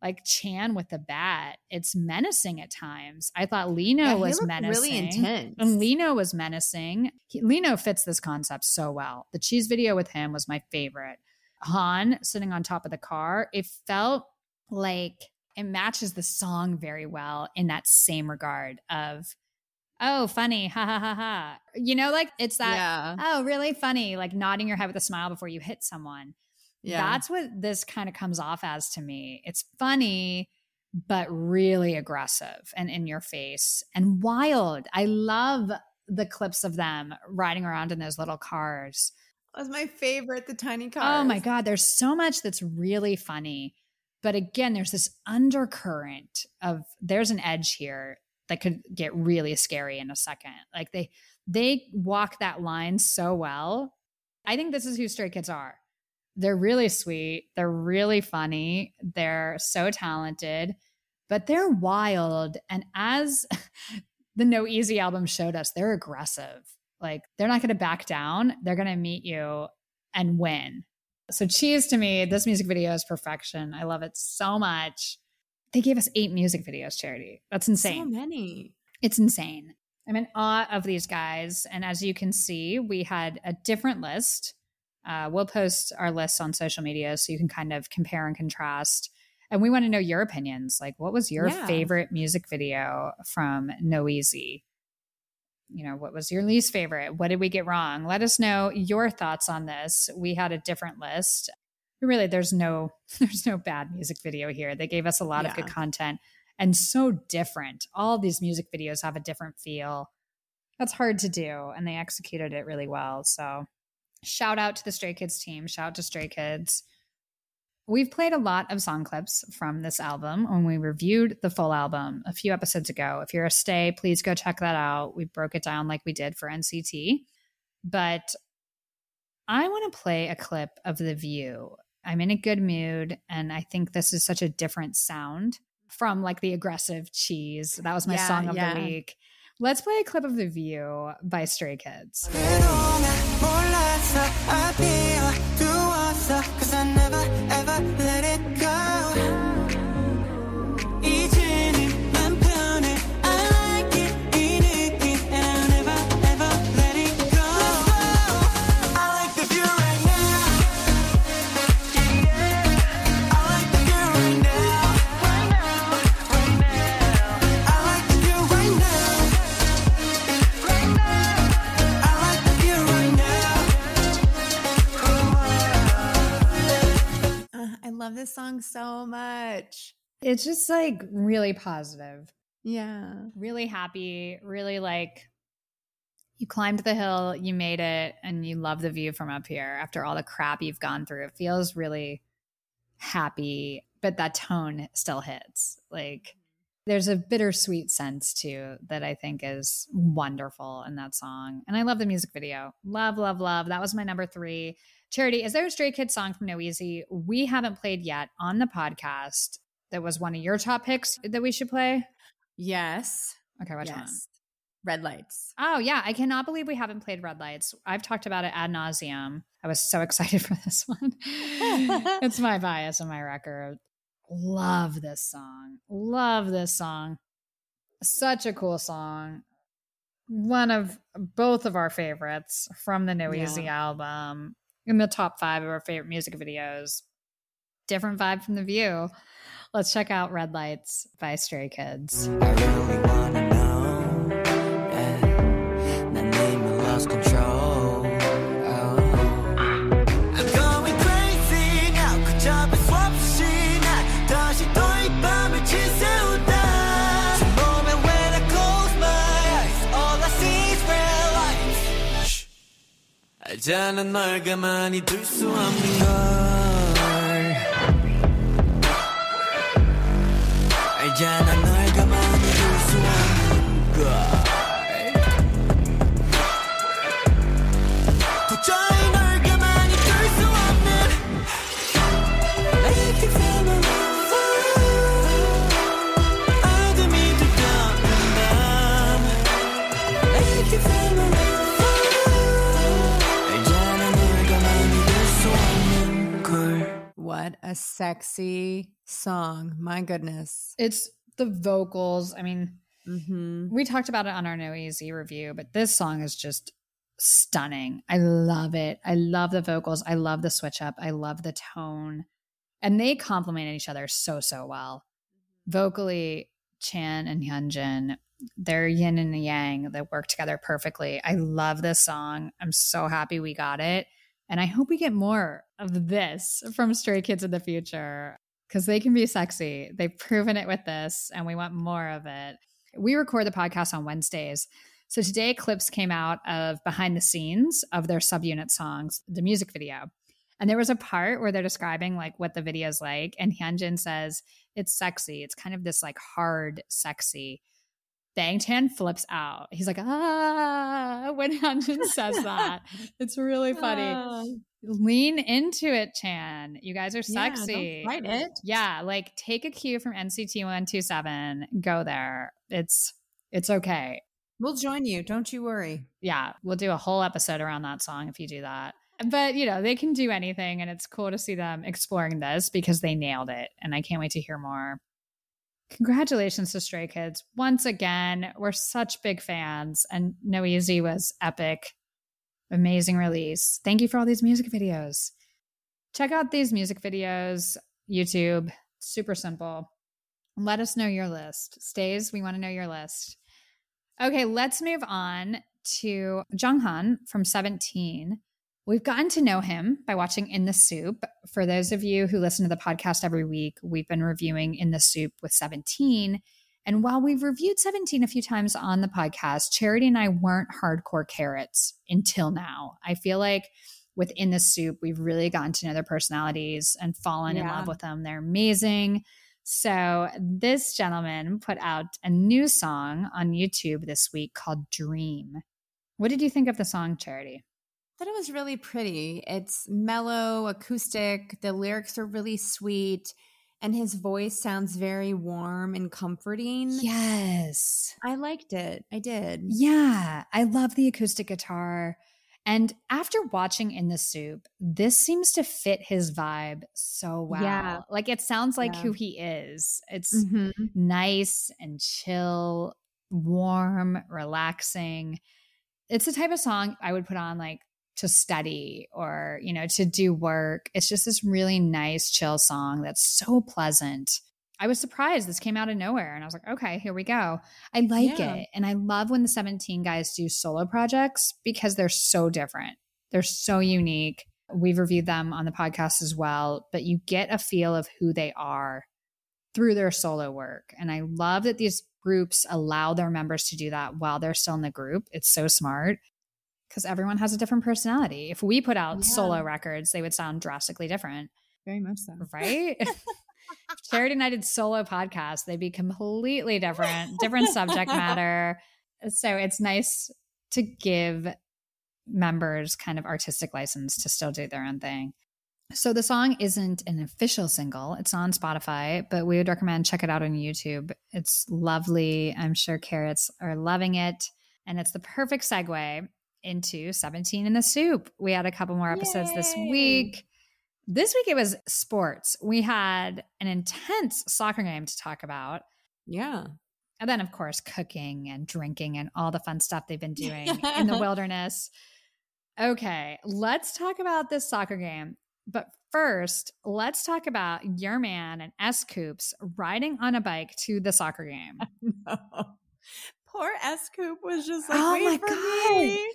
S2: like Chan with the bat. It's menacing at times. I thought Lee
S1: Know Yeah,
S2: was menacing.
S1: really intense.
S2: And Lee Know was menacing. He, Lee Know fits this concept so well. The cheese video with him was my favorite. Han sitting on top of the car, it felt like it matches the song very well in that same regard of, oh, funny, ha ha ha ha. You know, like it's that,
S1: yeah.
S2: oh, really funny, like nodding your head with a smile before you hit someone.
S1: Yeah.
S2: That's what this kind of comes off as to me. It's funny, but really aggressive and in your face and wild. I love the clips of them riding around in those little cars.
S1: That was my favorite, the tiny cars.
S2: Oh my God, there's so much that's really funny. But again, there's this undercurrent of there's an edge here that could get really scary in a second. Like they they walk that line so well. I think this is who Stray Kids are. They're really sweet. They're really funny. They're so talented, but they're wild. And as the No Easy album showed us, they're aggressive. Like they're not going to back down. They're going to meet you and win. So cheese to me, this music video is perfection. I love it so much. They gave us eight music videos, Charity. That's insane.
S1: So many.
S2: It's insane. I'm in awe of these guys. And as you can see, we had a different list. Uh, we'll post our lists on social media so you can kind of compare and contrast. And we want to know your opinions. Like, what was your
S1: Yeah.
S2: favorite music video from No Easy? You know, what was your least favorite? What did we get wrong? Let us know your thoughts on this. We had a different list. Really, there's no there's no bad music video here. They gave us a lot of good content and so different. All these music videos have a different feel. That's hard to do, and they executed it really well. So, shout out to the Stray Kids team. Shout out to Stray Kids. We've played a lot of song clips from this album when we reviewed the full album a few episodes ago. If you're a stay, please go check that out. We broke it down like we did for NCT. But I want to play a clip of The View. I'm in a good mood, and I think this is such a different sound from like the aggressive cheese. That was my
S1: Yeah,
S2: song of
S1: yeah.
S2: the week. Let's play a clip of The View by Stray Kids.
S1: Love this song so much.
S2: It's just like really positive,
S1: Yeah.
S2: really happy, really like you climbed the hill, you made it, and you love the view from up here after all the crap you've gone through. It feels really happy, but that tone still hits. Like there's a bittersweet sense too that I think is wonderful in that song. And I love the music video. Love, love, love. That was my number three. Charity, is there a Stray Kids song from No Easy we haven't played yet on the podcast that was one of your top picks that we should play?
S1: Yes.
S2: Okay, which one?
S1: Red lights.
S2: Oh yeah, I cannot believe we haven't played Red Lights. I've talked about it ad nauseum. I was so excited for this one. it's my bias and my wrecker. Love this song. Love this song. Such a cool song. One of both of our favorites from the No
S1: Yeah.
S2: Easy album. In the top five of our favorite music videos. Different vibe from the view. Let's check out Red Lights by Stray Kids.
S7: 알잖아 널 가만히 둘 수 없는 걸. 알잖아 널 가만히 둘 수 없는 걸
S1: What a sexy song. My goodness.
S2: It's the vocals. I mean,
S1: Mm-hmm.
S2: we talked about it on our No Easy review, but this song is just stunning. I love it. I love the vocals. I love the switch up. I love the tone. And they complemented each other so, so well. Vocally, Chan and Hyunjin, they're yin and yang that work together perfectly. I love this song. I'm so happy we got it. And I hope we get more of this from Stray Kids in the future because they can be sexy. They've proven it with this, and we want more of it. We record the podcast on Wednesdays. So today, clips came out of behind the scenes of their subunit songs, the music video. And there was a part where they're describing like what the video is like. And Hyunjin says, it's sexy. It's kind of this like hard, sexy. Bang Chan flips out. He's like, ah, when Hyunjin says that. It's really funny. Lean into it, Chan. You guys are
S1: Yeah,
S2: sexy.
S1: fight it.
S2: Yeah, like take a cue from NCT 127. Go there. It's it's okay.
S1: We'll join you. Don't you worry.
S2: Yeah, we'll do a whole episode around that song if you do that. But you know, they can do anything and it's cool to see them exploring this because they nailed it and I can't wait to hear more. Congratulations to Stray Kids. Once again, we're such big fans and No Easy was epic. Amazing release. Thank you for all these music videos. Check out these music videos, YouTube. Super simple. Let us know your list. Stays, we want to know your list. Okay, let's move on to Jeonghan from 17. We've gotten to know him by watching In the SOOP. For those of you who listen to the podcast every week, we've been reviewing In the SOOP with 17. And while we've reviewed 17 a few times on the podcast, Charity and I weren't hardcore CARATs until now. I feel like with In the SOOP, we've really gotten to know their personalities and fallen in love with them. They're amazing. So, this gentleman put out a new song on YouTube this week called Dream. What did you think of the song, Charity?
S1: Thought it was really pretty. It's mellow, acoustic. The lyrics are really sweet, and his voice sounds very warm and comforting.
S2: Yes.
S1: I liked it. I did.
S2: Yeah, I love the acoustic guitar. And after watching In the SOOP, this seems to fit his vibe so well.
S1: Yeah.
S2: Like it sounds like
S1: Yeah.
S2: who he is. It's
S1: Mhm.
S2: nice and chill, warm, relaxing. It's the type of song I would put on like to study or, you know, to do work. It's just this really nice, chill song that's so pleasant. I was surprised this came out of nowhere and I was like, okay, here we go. I like
S1: Yeah.
S2: it. And I love when the 17 guys do solo projects because they're so different. They're so unique. We've reviewed them on the podcast as well, but you get a feel of who they are through their solo work. And I love that these groups allow their members to do that while they're still in the group. It's so smart because everyone has a different personality. If we put out
S1: Yeah.
S2: solo records, they would sound drastically different,
S1: Very much so.
S2: right? Charity did solo podcasts, they'd be completely different, different subject matter. So it's nice to give members kind of artistic license to still do their own thing. So the song isn't an official single. It's on Spotify, but we would recommend check it out on YouTube. It's lovely. I'm sure CARATs are loving it. And it's the perfect segue into 17 in the SOOP. We had a couple more episodes this week. This week it was sports. We had an intense soccer game to talk about.
S1: Yeah.
S2: And then, of course, cooking and drinking and all the fun stuff they've been doing in the wilderness. Okay, let's talk about this soccer game. But first, let's talk about your man and S.Coups riding on a bike to the soccer game.
S1: Poor S.Coups was just like,
S2: Oh
S1: wait
S2: my
S1: for
S2: God.
S1: me.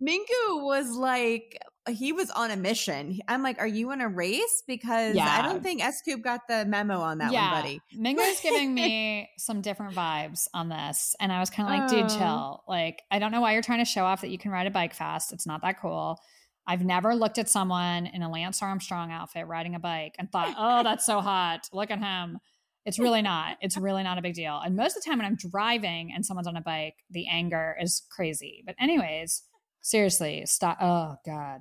S1: Mingyu was like, uh, he was on a mission. I'm like, are you in a race? Because I don't think S.Coups got the memo on that one, buddy.
S2: Mingyu's giving me some different vibes on this. And I was kind of like, dude,
S1: Oh.
S2: chill. Like, I don't know why you're trying to show off that you can ride a bike fast. It's not that cool. I've never looked at someone in a Lance Armstrong outfit riding a bike and thought, oh, that's so hot. Look at him. It's really not. It's really not a big deal. And most of the time when I'm driving and someone's on a bike, the anger is crazy. But, anyways, seriously, stop. Oh, God.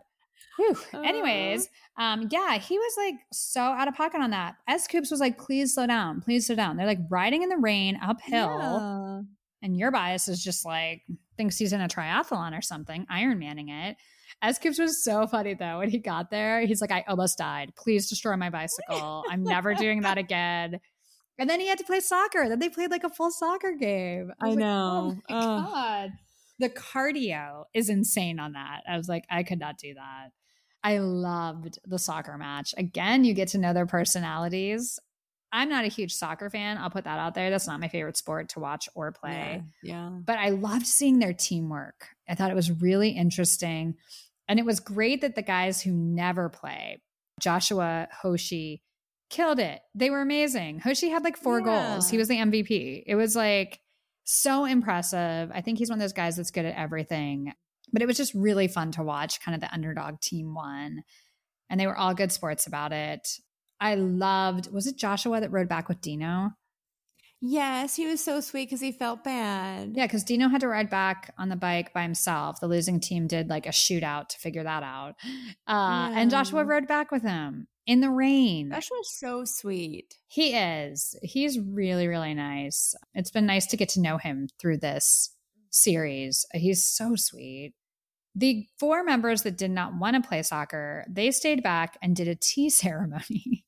S2: Whew. Anyways, um, yeah, he was like so out of pocket on that. S.Coups was like, please slow down, please slow down. They're like riding in the rain uphill,
S1: Yeah.
S2: and your bias is just like thinks he's in a triathlon or something, Iron Manning it. S.Coups was so funny though when he got there. He's like, I almost died. Please destroy my bicycle. I'm never doing that again. And then he had to play soccer. Then they played like a full soccer game.
S1: I
S2: like,
S1: know.
S2: oh my god. the cardio is insane on that. I was like, I could not do that. I loved the soccer match. Again, you get to know their personalities. I'm not a huge soccer fan. I'll put that out there. That's not my favorite sport to watch or play.
S1: Yeah.
S2: But I loved seeing their teamwork. I thought it was really interesting. And it was great that the guys who never play, Joshua, Hoshi, killed it. They were amazing. Hoshi had like four
S1: Yeah.
S2: goals. He was the MVP. It was like so impressive. I think he's one of those guys that's good at everything. But it was just really fun to watch. Kind of the underdog team won. And they were all good sports about it. I loved, was it Joshua that rode back with Dino?
S1: Yes, he was so sweet because he felt bad.
S2: Yeah, because Dino had to ride back on the bike by himself. The losing team did like a shootout to figure that out. Uh, And Joshua rode back with him in the rain.
S1: Joshua's so sweet.
S2: He is. He's really, really nice. It's been nice to get to know him through this mm-hmm. series. He's so sweet. The four members that did not want to play soccer, they stayed back and did a tea ceremony.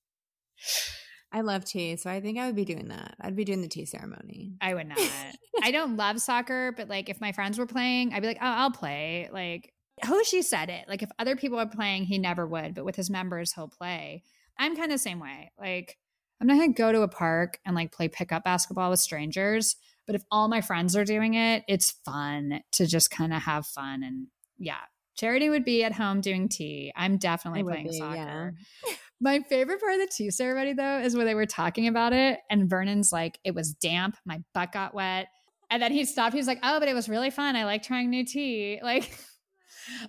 S1: I love tea, so I think I would be doing that. I'd be doing the tea ceremony.
S2: I would not. I don't love soccer, but like if my friends were playing, I'd be like, oh, I'll play. Like Hoshi said it. Like if other people are playing, he never would, but with his members, he'll play. I'm kind of the same way. Like I'm not gonna go to a park and like play pickup basketball with strangers. But if all my friends are doing it, it's fun to just kind of have fun. And yeah, Charity would be at home doing tea. I'm definitely playing
S1: be,
S2: soccer. My favorite part of the tea ceremony, though, is when they were talking about it, and Vernon's like, "It was damp, my butt got wet," and then he stopped. He was like, "Oh, but it was really fun. I like trying new tea." Like,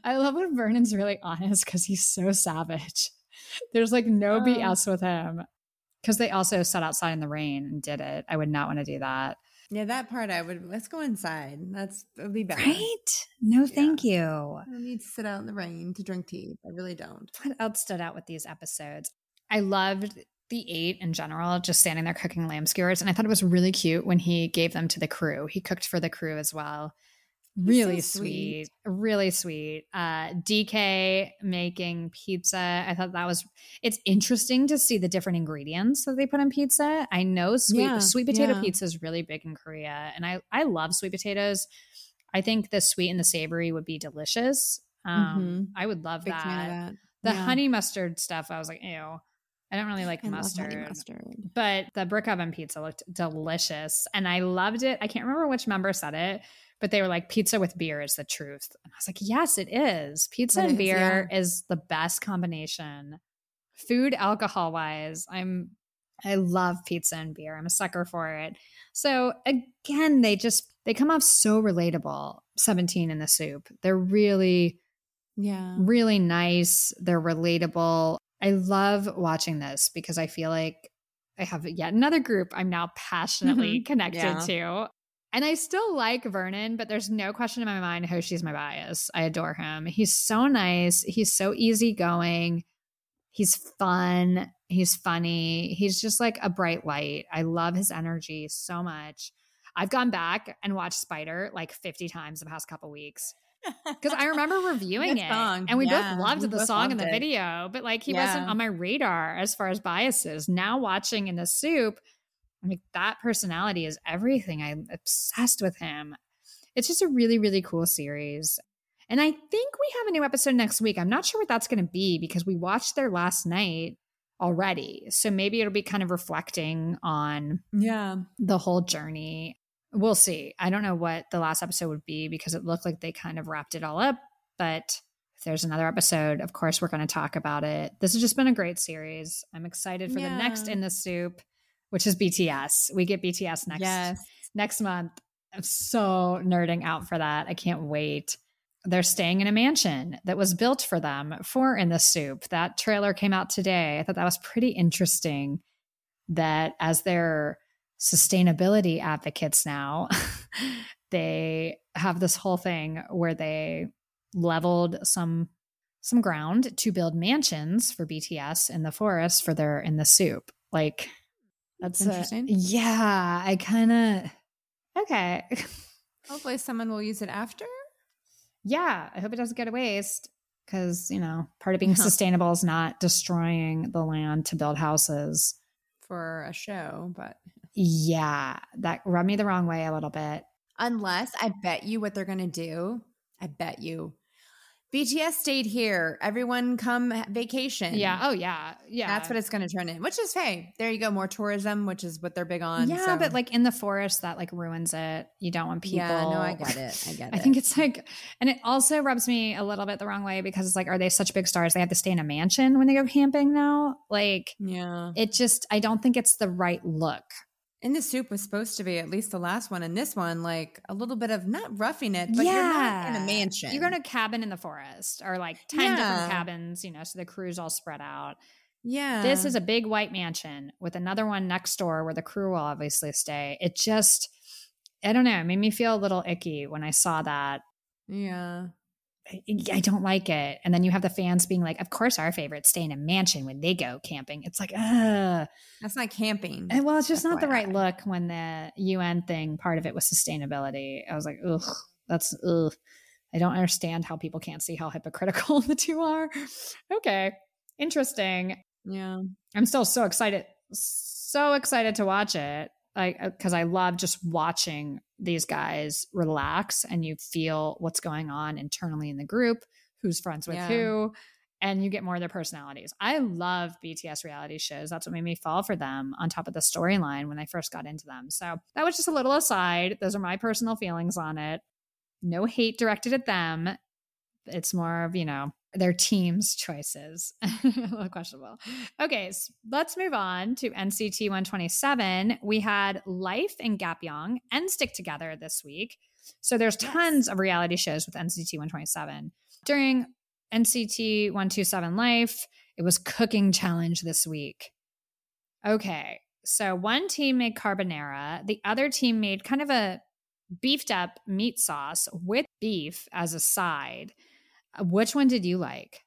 S2: I love when Vernon's really honest because he's so savage. There's like no
S1: Oh.
S2: BS with him because they also sat outside in the rain and did it. I would not want to do that.
S1: Yeah, that part I would. Let's go inside. That's that would be better.
S2: Right? No, thank you.
S1: I don't need to sit out in the rain to drink tea. I really don't.
S2: what else stood out with these episodes? I loved The8 in general, just standing there cooking lamb skewers. And I thought it was really cute when he gave them to the crew. He cooked for the crew as well. Really
S1: so
S2: sweet.
S1: sweet.
S2: Really sweet. Uh, DK making pizza. I thought that was, it's interesting to see the different ingredients that they put in pizza. I know sweet,
S1: Yeah,
S2: sweet potato
S1: yeah.
S2: pizza is really big in Korea. And I, I love sweet potatoes. I think the sweet and the savory would be delicious. Um, I would love that.
S1: that.
S2: The
S1: Yeah.
S2: honey mustard stuff, I was like, ew. I don't really like
S1: I
S2: mustard.
S1: mustard.
S2: But the brick oven pizza looked delicious and I loved it. I can't remember which member said it, but they were like, pizza with beer is the truth. And I was like, yes, it is. Pizza
S1: It
S2: and
S1: is,
S2: beer is the best combination. Food, alcohol wise, I'm, I love pizza and beer. I'm a sucker for it. So again, they just, they come off so relatable. 17 in the SOOP. They're really,
S1: Yeah.
S2: really nice. They're relatable. I love watching this because I feel like I have yet another group I'm now passionately
S1: Mhm.
S2: connected
S1: Yeah.
S2: to. And I still like Vernon, but there's no question in my mind Hoshi's my bias. I adore him. He's so nice. He's so easygoing. He's fun. He's funny. He's just like a bright light. I love his energy so much. I've gone back and watched Spider like 50 times the past couple weeks because I remember reviewing it
S1: song.
S2: and we
S1: Yeah,
S2: both loved
S1: we
S2: the
S1: both
S2: song and the
S1: it.
S2: video, but like he
S1: Yeah.
S2: wasn't on my radar as far as biases. Now watching in the SOOP, like that personality is everything. I'm obsessed with him. It's just a really, really cool series. And I think we have a new episode next week. I'm not sure what that's going to be because we watched their last night already. So maybe it'll be kind of reflecting on
S1: Yeah.
S2: the whole journey. We'll see. I don't know what the last episode would be because it looked like they kind of wrapped it all up. But if there's another episode, of course, we're going to talk about it. This has just been a great series. I'm excited for the next in the SOOP, which is BTS. We get BTS next
S1: Yes.
S2: next month. I'm so nerding out for that. I can't wait. They're staying in a mansion that was built for them for In the SOOP. That trailer came out today. I thought that was pretty interesting that as their sustainability advocates now, they have this whole thing where they leveled some some ground to build mansions for BTS in the forest for their in the SOOP. Like that's a-
S1: Interesting.
S2: yeah, I kind of okay.
S1: Hopefully, someone will use it after.
S2: yeah, I hope it doesn't go to waste because you know part of being
S1: Yeah.
S2: sustainable is not destroying the land to build houses.
S1: for a show, but
S2: Yeah, that rubbed me the wrong way a little bit.
S1: Unless I bet you what they're going to do. I bet you. BTS stayed here. Everyone come vacation.
S2: Yeah. Oh, yeah. Yeah.
S1: That's what it's going to turn in, which is, hey, there you go. More tourism, which is what they're big on.
S2: Yeah,
S1: so-
S2: but like in the forest, that like ruins it. You don't want people.
S1: Yeah, no, I get it. I get it.
S2: I think it's like, and it also rubs me a little bit the wrong way because it's like, are they such big stars? They have to stay in a mansion when they go camping now. Like,
S1: yeah.
S2: it just, I don't think it's the right look.
S1: And the SOOP was supposed to be at least the last one, and this one, like a little bit of not roughing it, but you're not in a mansion.
S2: You're in a cabin in the forest or like 10
S1: Yeah.
S2: different cabins, you know, so the crew's all spread out.
S1: yeah.
S2: This is a big white mansion with another one next door where the crew will obviously stay. It just, I don't know, it made me feel a little icky when I saw that.
S1: yeah.
S2: I, don't like it. And then you have the fans being like, of course, our favorites stay in a mansion when they go camping. It's like, ugh.
S1: That's not camping.
S2: And, well, it's just not the right look when the UN thing, part of it was sustainability. I was like, ugh, that's, ugh. I don't understand how people can't see how hypocritical the two are. Okay. Interesting.
S1: Yeah.
S2: I'm still so excited, so excited to watch it. Like, because uh, I love just watching these guys relax and you feel what's going on internally in the group, who's friends with
S1: Yeah.
S2: who, and you get more of their personalities. I love BTS reality shows. That's what made me fall for them on top of the storyline when I first got into them. So that was just a little aside. Those are my personal feelings on it. No hate directed at them. It's more of, you know, their team's choices. a little questionable. Okay, s let's move on to NCT 127. We had Life and Gapyeong and Stick Together this week. So there's tons of reality shows with NCT 127. During NCT 127 Life, it was cooking challenge this week. Okay, so one team made carbonara, the other team made kind of a beefed up meat sauce with beef as a side. Uh, Which one did you like?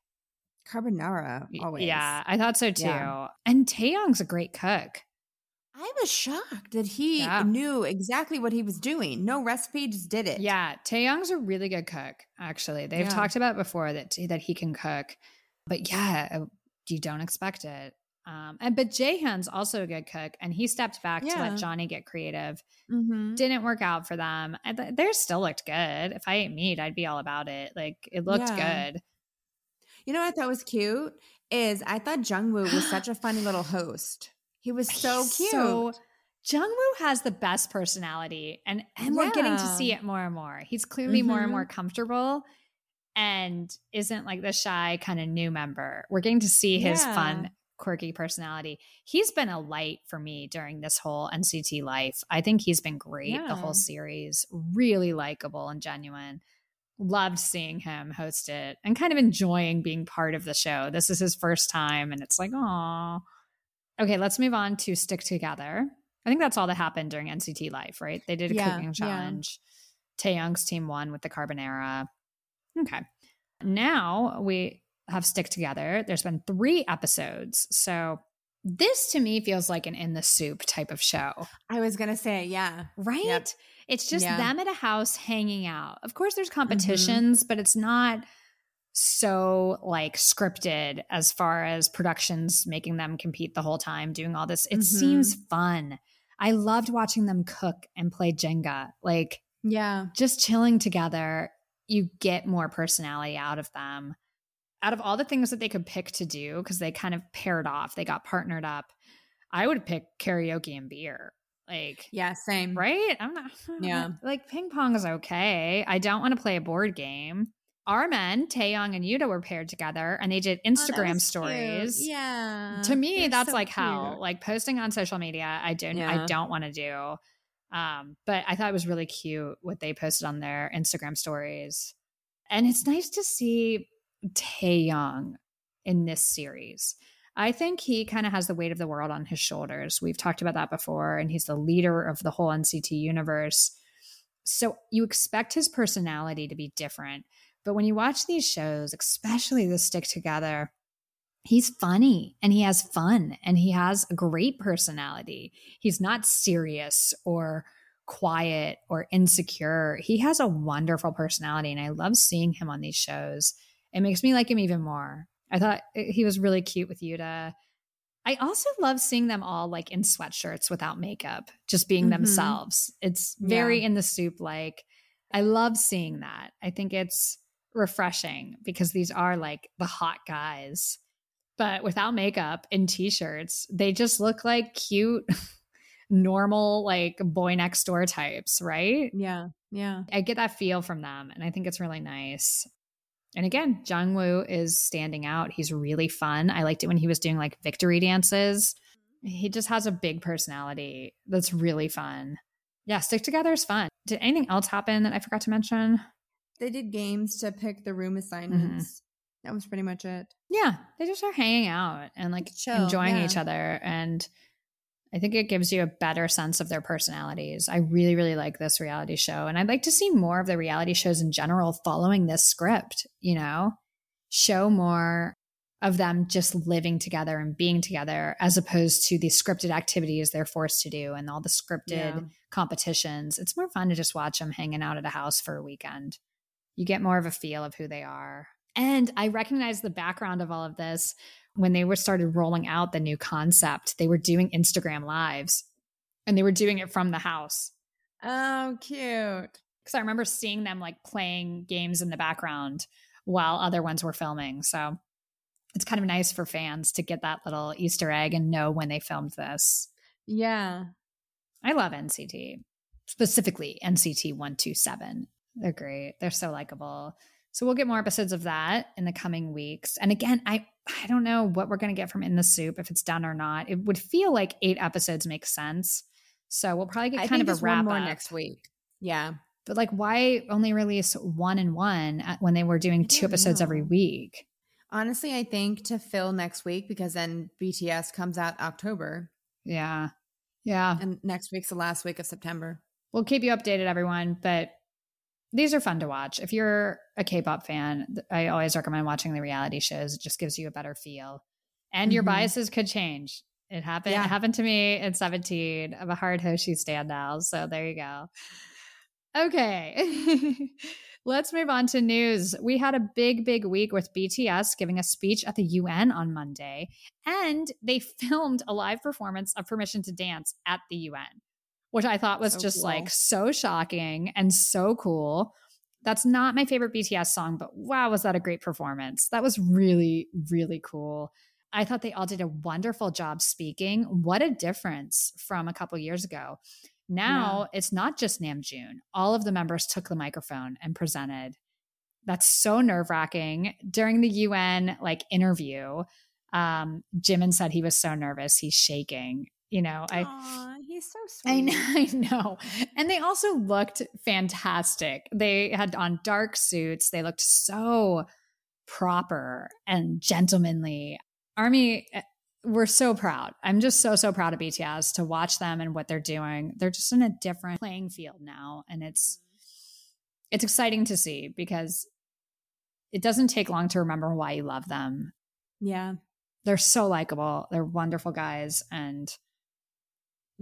S1: Carbonara, always.
S2: Yeah, I thought so too.
S1: Yeah.
S2: And Taeyong's a great cook.
S1: I was shocked that he
S2: Yeah.
S1: knew exactly what he was doing. No recipe, just did it.
S2: Yeah, Taeyong's a really good cook. Actually, they've
S1: Yeah.
S2: talked about before that that he can cook, but yeah, uh, you don't expect it. Um, and but Jaehyun's also a good cook, and he stepped back to let Johnny get creative.
S1: Mm-hmm.
S2: Didn't work out for them. And th- Theirs still looked good. If I ate meat, I'd be all about it. Like it looked
S1: Yeah.
S2: good.
S1: You know what I thought was cute is I thought Jungwoo was such a funny little host. He was so
S2: He's
S1: cute.
S2: So Jungwoo has the best personality, and and we're getting to see it more and more. He's clearly more and
S1: Mhm.
S2: more comfortable, and isn't like the shy kind of new member. We're getting to see his
S1: Yeah.
S2: fun, quirky personality. He's been a light for me during this whole NCT life. I think he's been great the whole series. Really likable and genuine. Loved seeing him host it and kind of enjoying being part of the show. This is his first time, and it's like, oh. Okay, let's move on to Stick Together. I think that's all that happened during NCT Life, right? They did a
S1: Yeah,
S2: cooking
S1: yeah.
S2: challenge. Taeyong's team won with the carbonara. Okay. Now we have Stick Together. There's been three episodes. So this to me feels like an in the SOOP type of show,
S1: I was gonna say, yeah.
S2: right?
S1: Yep.
S2: It's just
S1: Yeah.
S2: them at a house hanging out. Of course, there's competitions, but it's not so like scripted as far as productions making them compete the whole time, doing all this. It
S1: Mhm.
S2: seems fun. I loved watching them cook and play Jenga. Like
S1: Yeah.
S2: just chilling together, you get more personality out of them. Out of all the things that they could pick to do, because they kind of paired off, they got partnered up. I would pick karaoke and beer. Like,
S1: Yeah, same.
S2: right? I'm not,
S1: Yeah.
S2: Like, ping pong is okay. I don't want to play a board game. Our men, Taeyong and Yuta, were paired together and they did
S1: Oh,
S2: Instagram
S1: was
S2: stories.
S1: cute. Yeah.
S2: To me,
S1: They're
S2: that's
S1: so
S2: like hell. Like posting on social media, I don't I don't want to do. Um, but I thought it was really cute what they posted on their Instagram stories. And it's nice to see Taeyong in this series. I think he kind of has the weight of the world on his shoulders. We've talked about that before, and he's the leader of the whole NCT universe. So you expect his personality to be different. But when you watch these shows, especially the Stick Together, he's funny and he has fun and he has a great personality. He's not serious or quiet or insecure. He has a wonderful personality and I love seeing him on these shows. It makes me like him even more. I thought he was really cute with Yuta. I also love seeing them all like in sweatshirts without makeup, just being
S1: Mhm.
S2: themselves. It's very in the SOOP like. I love seeing that. I think it's refreshing because these are like the hot guys, but without makeup in t shirts, they just look like cute, normal, like boy next door types, right?
S1: Yeah. Yeah.
S2: I get that feel from them, and I think it's really nice. And again, Jungwoo is standing out. He's really fun. I liked it when he was doing like victory dances. He just has a big personality that's really fun. Yeah, stick together is fun. Did anything else happen that I forgot to mention?
S1: They did games to pick the room assignments. Mm-hmm. That was pretty much it.
S2: Yeah, they just are hanging out and like
S1: Chill,
S2: enjoying
S1: yeah.
S2: each other. And I think it gives you a better sense of their personalities. I really, really like this reality show. And I'd like to see more of the reality shows in general following this script, you know, show more of them just living together and being together as opposed to the scripted activities they're forced to do and all the scripted
S1: Yeah.
S2: competitions. It's more fun to just watch them hanging out at a house for a weekend. You get more of a feel of who they are. And I recognize the background of all of this when they were started rolling out the new concept. They were doing Instagram lives and they were doing it from the house.
S1: Oh, cute.
S2: Because I remember seeing them like playing games in the background while other ones were filming. So it's kind of nice for fans to get that little Easter egg and know when they filmed this.
S1: Yeah.
S2: I love NCT, specifically NCT 127. They're great. They're so likable. So we'll get more episodes of that in the coming weeks. And again, I I don't know what we're going to get from In the SOOP if it's done or not. It would feel like 8 episodes makes sense. So we'll probably get kind of a wrap
S1: more
S2: up.
S1: next week. Yeah.
S2: But like why only release one and one when they were doing two episodes every week?
S1: Honestly, I think to fill next week because then BTS comes out October
S2: Yeah. Yeah.
S1: and next week's the last week of September.
S2: We'll keep you updated, everyone. But these are fun to watch. If you're a K-pop fan, I always recommend watching the reality shows. It just gives you a better feel, and your
S1: Mhm.
S2: biases could change. It happened.
S1: Yeah.
S2: It happened to me at SEVENTEEN. I'm a hard Hoshi stand now, so there you go. Okay. Let's move on to news. We had a big, big week with BTS giving a speech at the UN on Monday, and they filmed a live performance of Permission to Dance at the UN, which I thought was
S1: So
S2: just
S1: cool.
S2: like so shocking and so cool. That's not my favorite BTS song, but wow, was that a great performance? That was really, really cool. I thought they all did a wonderful job speaking. What a difference from a couple years ago. Now it's not just Namjoon. All of the members took the microphone and presented. That's so nerve wracking. During the UN like interview, um, Jimin said he was so nervous, he's shaking. You know, I
S1: Aw, he's so sweet.
S2: I know, I know. And they also looked fantastic. They had on dark suits. They looked so proper and gentlemanly. Army, eh, we're so proud. I'm just so, so proud of BTS to watch them and what they're doing. They're just in a different playing field now. And it's, it's exciting to see because it doesn't take long to remember why you love them.
S1: Yeah.
S2: They're so likable. They're wonderful guys. And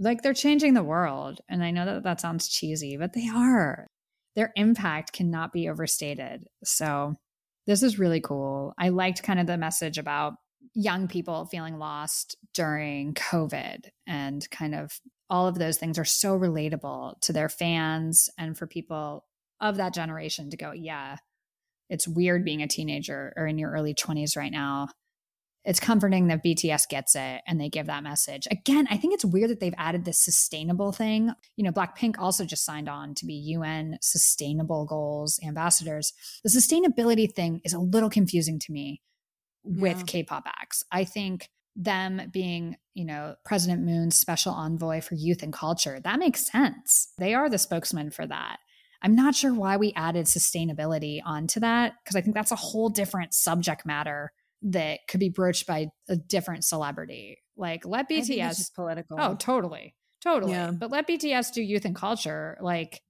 S2: like they're changing the world. And I know that that sounds cheesy, but they are. Their impact cannot be overstated. So this is really cool. I liked kind of the message about young people feeling lost during COVID and kind of all of those things are so relatable to their fans and for people of that generation to go, yeah, it's weird being a teenager or in your early 20s right now it's comforting that BTS gets it and they give that message. Again, I think it's weird that they've added this sustainable thing. You know, Blackpink also just signed on to be UN sustainable goals ambassadors. The sustainability thing is a little confusing to me with
S1: Yeah.
S2: K-pop acts. I think them being, you know, President Moon's special envoy for youth and culture, that makes sense. They are the spokesman for that. I'm not sure why we added sustainability onto that because I think that's a whole different subject matter that could be broached by a different celebrity. Like let
S1: I think it's
S2: BTS
S1: political.
S2: Oh, totally. Totally.
S1: Yeah.
S2: But let BTS do youth and culture. Like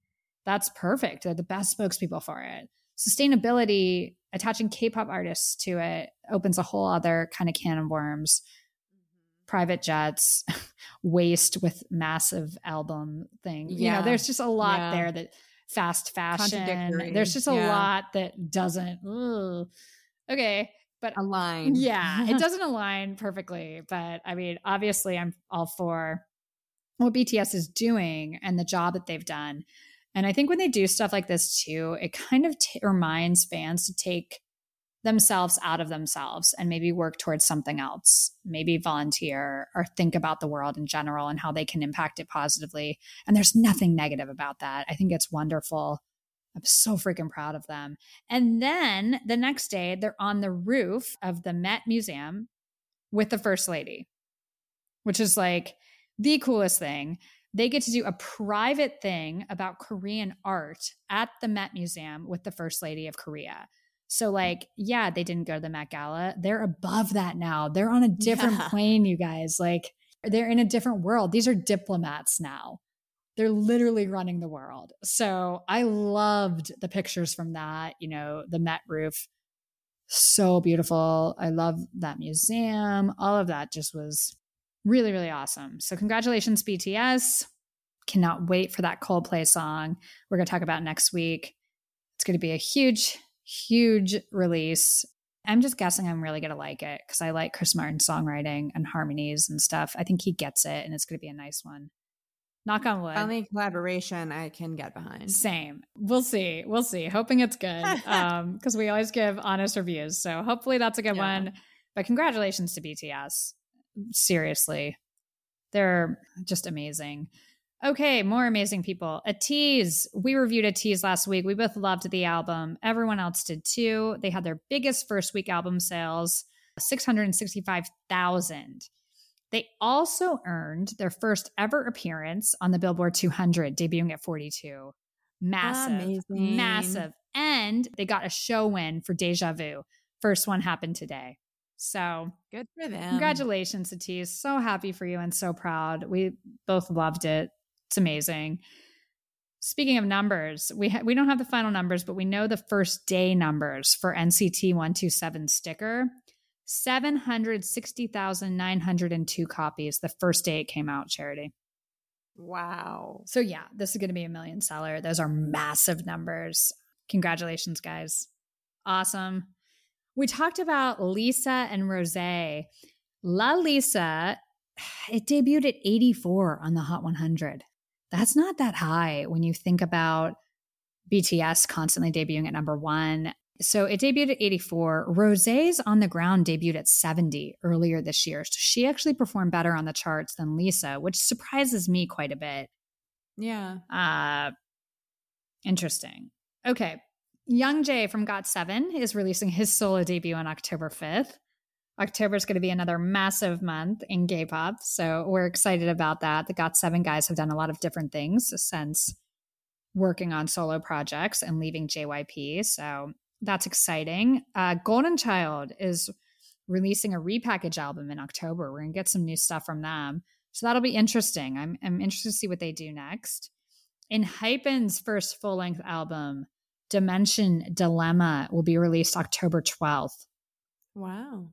S2: that's perfect. They're the best spokespeople for it. Sustainability, attaching K-pop artists to it opens a whole other kind of can of worms. Mm-hmm. Private jets, waste with massive album thing. You know,
S1: Yeah.
S2: there's just a lot
S1: Yeah.
S2: there that fast fashion. There's just a
S1: Yeah.
S2: lot that doesn't. ugh. Okay. But
S1: Align.
S2: yeah, it doesn't align perfectly, but I mean, obviously, I'm all for what BTS is doing and the job that they've done. And I think when they do stuff like this too, it kind of t- reminds fans to take themselves out of themselves and maybe work towards something else, maybe volunteer or think about the world in general and how they can impact it positively. And there's nothing negative about that. I think it's wonderful. I'm so freaking proud of them. And then the next day, they're on the roof of the Met Museum with the First Lady, which is like the coolest thing. They get to do a private thing about Korean art at the Met Museum with the First Lady of Korea. So, like, yeah, they didn't go to the Met Gala. They're above that now. They're on a different
S1: Yeah.
S2: plane, you guys. Like, they're in a different world. These are diplomats now. They're literally running the world. So, I loved the pictures from that, you know, the Met roof. So beautiful. I love that museum. All of that just was really, really awesome. So, congratulations, BTS. Cannot wait for that Coldplay song we're going to talk about next week. It's going to be a huge, huge release. I'm just guessing I'm really going to like it because I like Chris Martin's songwriting and harmonies and stuff. I think he gets it and it's going to be a nice one. Knock on wood.
S1: Only collaboration I can get behind.
S2: Same. We'll see. We'll see. Hoping it's good. Um, because we always give honest reviews. So hopefully that's a good
S1: Yeah.
S2: one. But congratulations to BTS. Seriously. They're just amazing. Okay, more amazing people. ATEEZ. We reviewed ATEEZ last week. We both loved the album. Everyone else did too. They had their biggest first week album sales, 665,000. They also earned their first ever appearance on the Billboard 200, debuting at 42. Massive,
S1: Amazing.
S2: massive. And they got a show win for Deja Vu. First one happened today. So,
S1: Good for them.
S2: congratulations, ATEEZ. So happy for you and so proud. We both loved it. It's amazing. Speaking of numbers, we ha- we don't have the final numbers, but we know the first day numbers for NCT 127 sticker. 760,902 copies the first day it came out, Charity.
S1: Wow.
S2: So yeah, this is going to be a million seller. Those are massive numbers. Congratulations, guys. Awesome. We talked about Lisa and Rosé. La Lisa, it debuted at 84 on the Hot 100. That's not that high when you think about BTS constantly debuting at number one. So it debuted at 84. Rosé's on the ground debuted at 70 earlier this year. So she actually performed better on the charts than Lisa, which surprises me quite a bit.
S1: Yeah.
S2: Uh interesting. Okay. Youngjae from Got7 is releasing his solo debut on October 5th. October is going to be another massive month in K-pop. So we're excited about that. The Got7 guys have done a lot of different things since working on solo projects and leaving JYP. So that's exciting. Uh, Golden Child is releasing a repackage album in October. We're going to get some new stuff from them. So that'll be interesting. I'm, I'm interested to see what they do next. ENHYPEN's first full length album, Dimension Dilemma, will be released October 12th.
S1: Wow.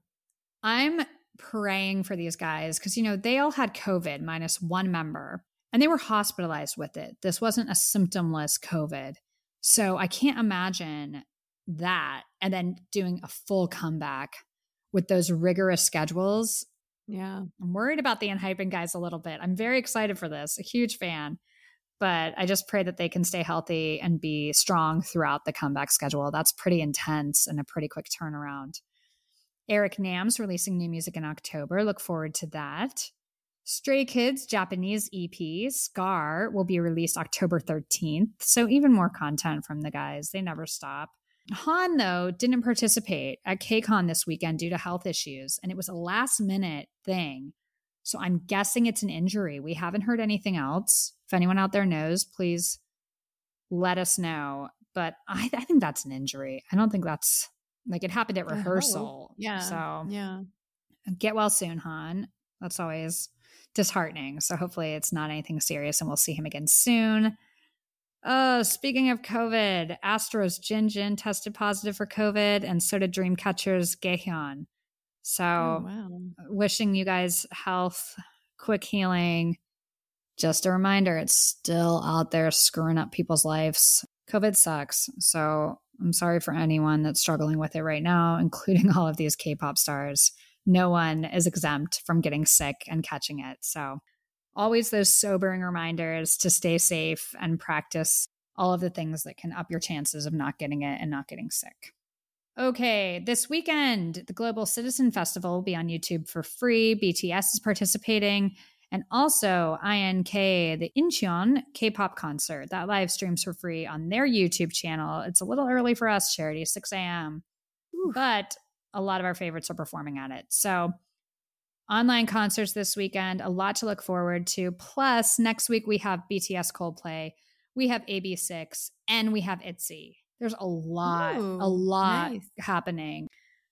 S2: I'm praying for these guys because, you know, they all had COVID minus one member and they were hospitalized with it. This wasn't a symptomless COVID. So I can't imagine that and then doing a full comeback with those rigorous schedules.
S1: Yeah.
S2: I'm worried about the ENHYPEN guys a little bit. I'm very excited for this, a huge fan. But I just pray that they can stay healthy and be strong throughout the comeback schedule. That's pretty intense and a pretty quick turnaround. Eric Nam's releasing new music in October. Look forward to that. Stray Kids Japanese EP Scar will be released October 13th. So even more content from the guys. They never stop. Han, though, didn't participate at KCON this weekend due to health issues, and it was a last minute thing. So I'm guessing it's an injury. We haven't heard anything else. If anyone out there knows, please let us know. But I, I think that's an injury. I don't think that's like it happened at rehearsal.
S1: Yeah.
S2: So
S1: Yeah.
S2: get well soon, Han. That's always disheartening. So hopefully it's not anything serious and we'll see him again soon. Oh, speaking of COVID, Astro's Jin Jin tested positive for COVID, and so did Dreamcatcher's Gahyeon. So
S1: Oh, wow.
S2: wishing you guys health, quick healing. Just a reminder, it's still out there screwing up people's lives. COVID sucks. So I'm sorry for anyone that's struggling with it right now, including all of these K pop stars. No one is exempt from getting sick and catching it. So, always those sobering reminders to stay safe and practice all of the things that can up your chances of not getting it and not getting sick. Okay, this weekend, the Global Citizen Festival will be on YouTube for free. BTS is participating. And also INK, the Incheon K pop concert that live streams for free on their YouTube channel. It's a little early for us, Charity, 6 a.m. But a lot of our favorites are performing at it. So online concerts this weekend, a lot to look forward to. Plus, next week we have BTS Coldplay, we have AB6IX, and we have ITZY. There's a lot,
S1: Ooh,
S2: a lot
S1: nice.
S2: happening.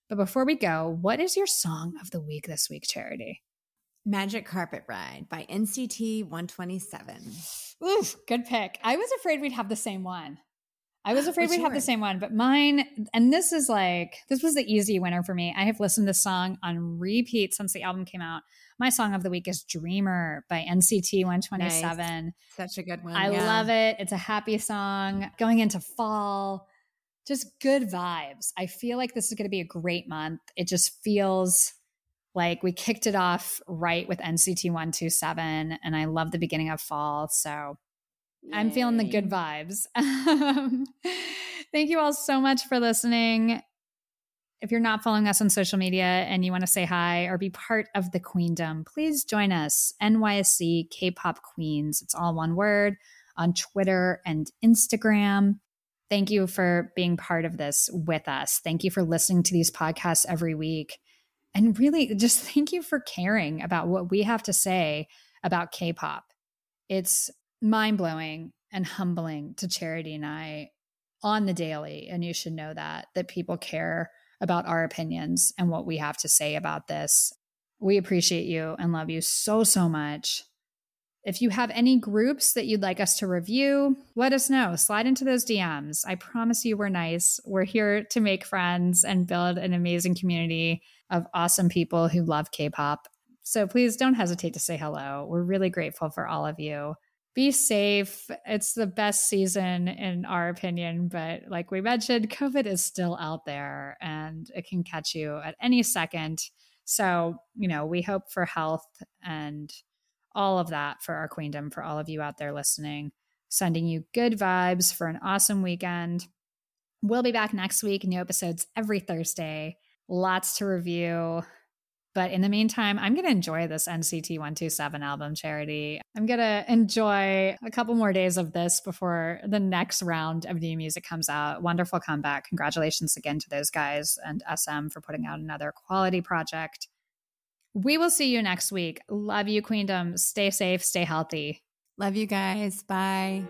S2: But before we go, what is your song of the week this week, Charity?
S1: Magic Carpet Ride by NCT 127.
S2: Oof, good pick. I was afraid we'd have the same one. I was afraid we'd have the same one, but mine, and this is like, this was the easy winner for me. I have listened to this song on repeat since the album came out. My song of the week is Dreamer by NCT 127.
S1: Such a good one.
S2: I love it. It's a happy song going into fall. Just good vibes. I feel like this is going to be a great month. It just feels like we kicked it off right with NCT 127 and I love the beginning of fall. So I'm feeling the good vibes. Um, Thank you all so much for listening. If you're not following us on social media and you want to say hi or be part of the queendom, please join us, NYSC K pop queens. It's all one word on Twitter and Instagram. Thank you for being part of this with us. Thank you for listening to these podcasts every week. And really, just thank you for caring about what we have to say about K pop. It's mind blowing and humbling to Charity and I on the daily. And you should know that, that people care about our opinions and what we have to say about this. We appreciate you and love you so, so much. If you have any groups that you'd like us to review, let us know. Slide into those DMs. I promise you we're nice. We're here to make friends and build an amazing community of awesome people who love K pop. So please don't hesitate to say hello. We're really grateful for all of you. Be safe. It's the best season, in our opinion. But like we mentioned, COVID is still out there and it can catch you at any second. So, you know, we hope for health and all of that for our queendom, for all of you out there listening, sending you good vibes for an awesome weekend. We'll be back next week. New episodes every Thursday. Lots to review. But in the meantime, I'm going to enjoy this NCT 127 album, Charity. I'm going to enjoy a couple more days of this before the next round of new music comes out. Wonderful comeback. Congratulations again to those guys and SM for putting out another quality project. We will see you next week. Love you, Queendom. Stay safe, stay healthy.
S1: Love you guys. Bye.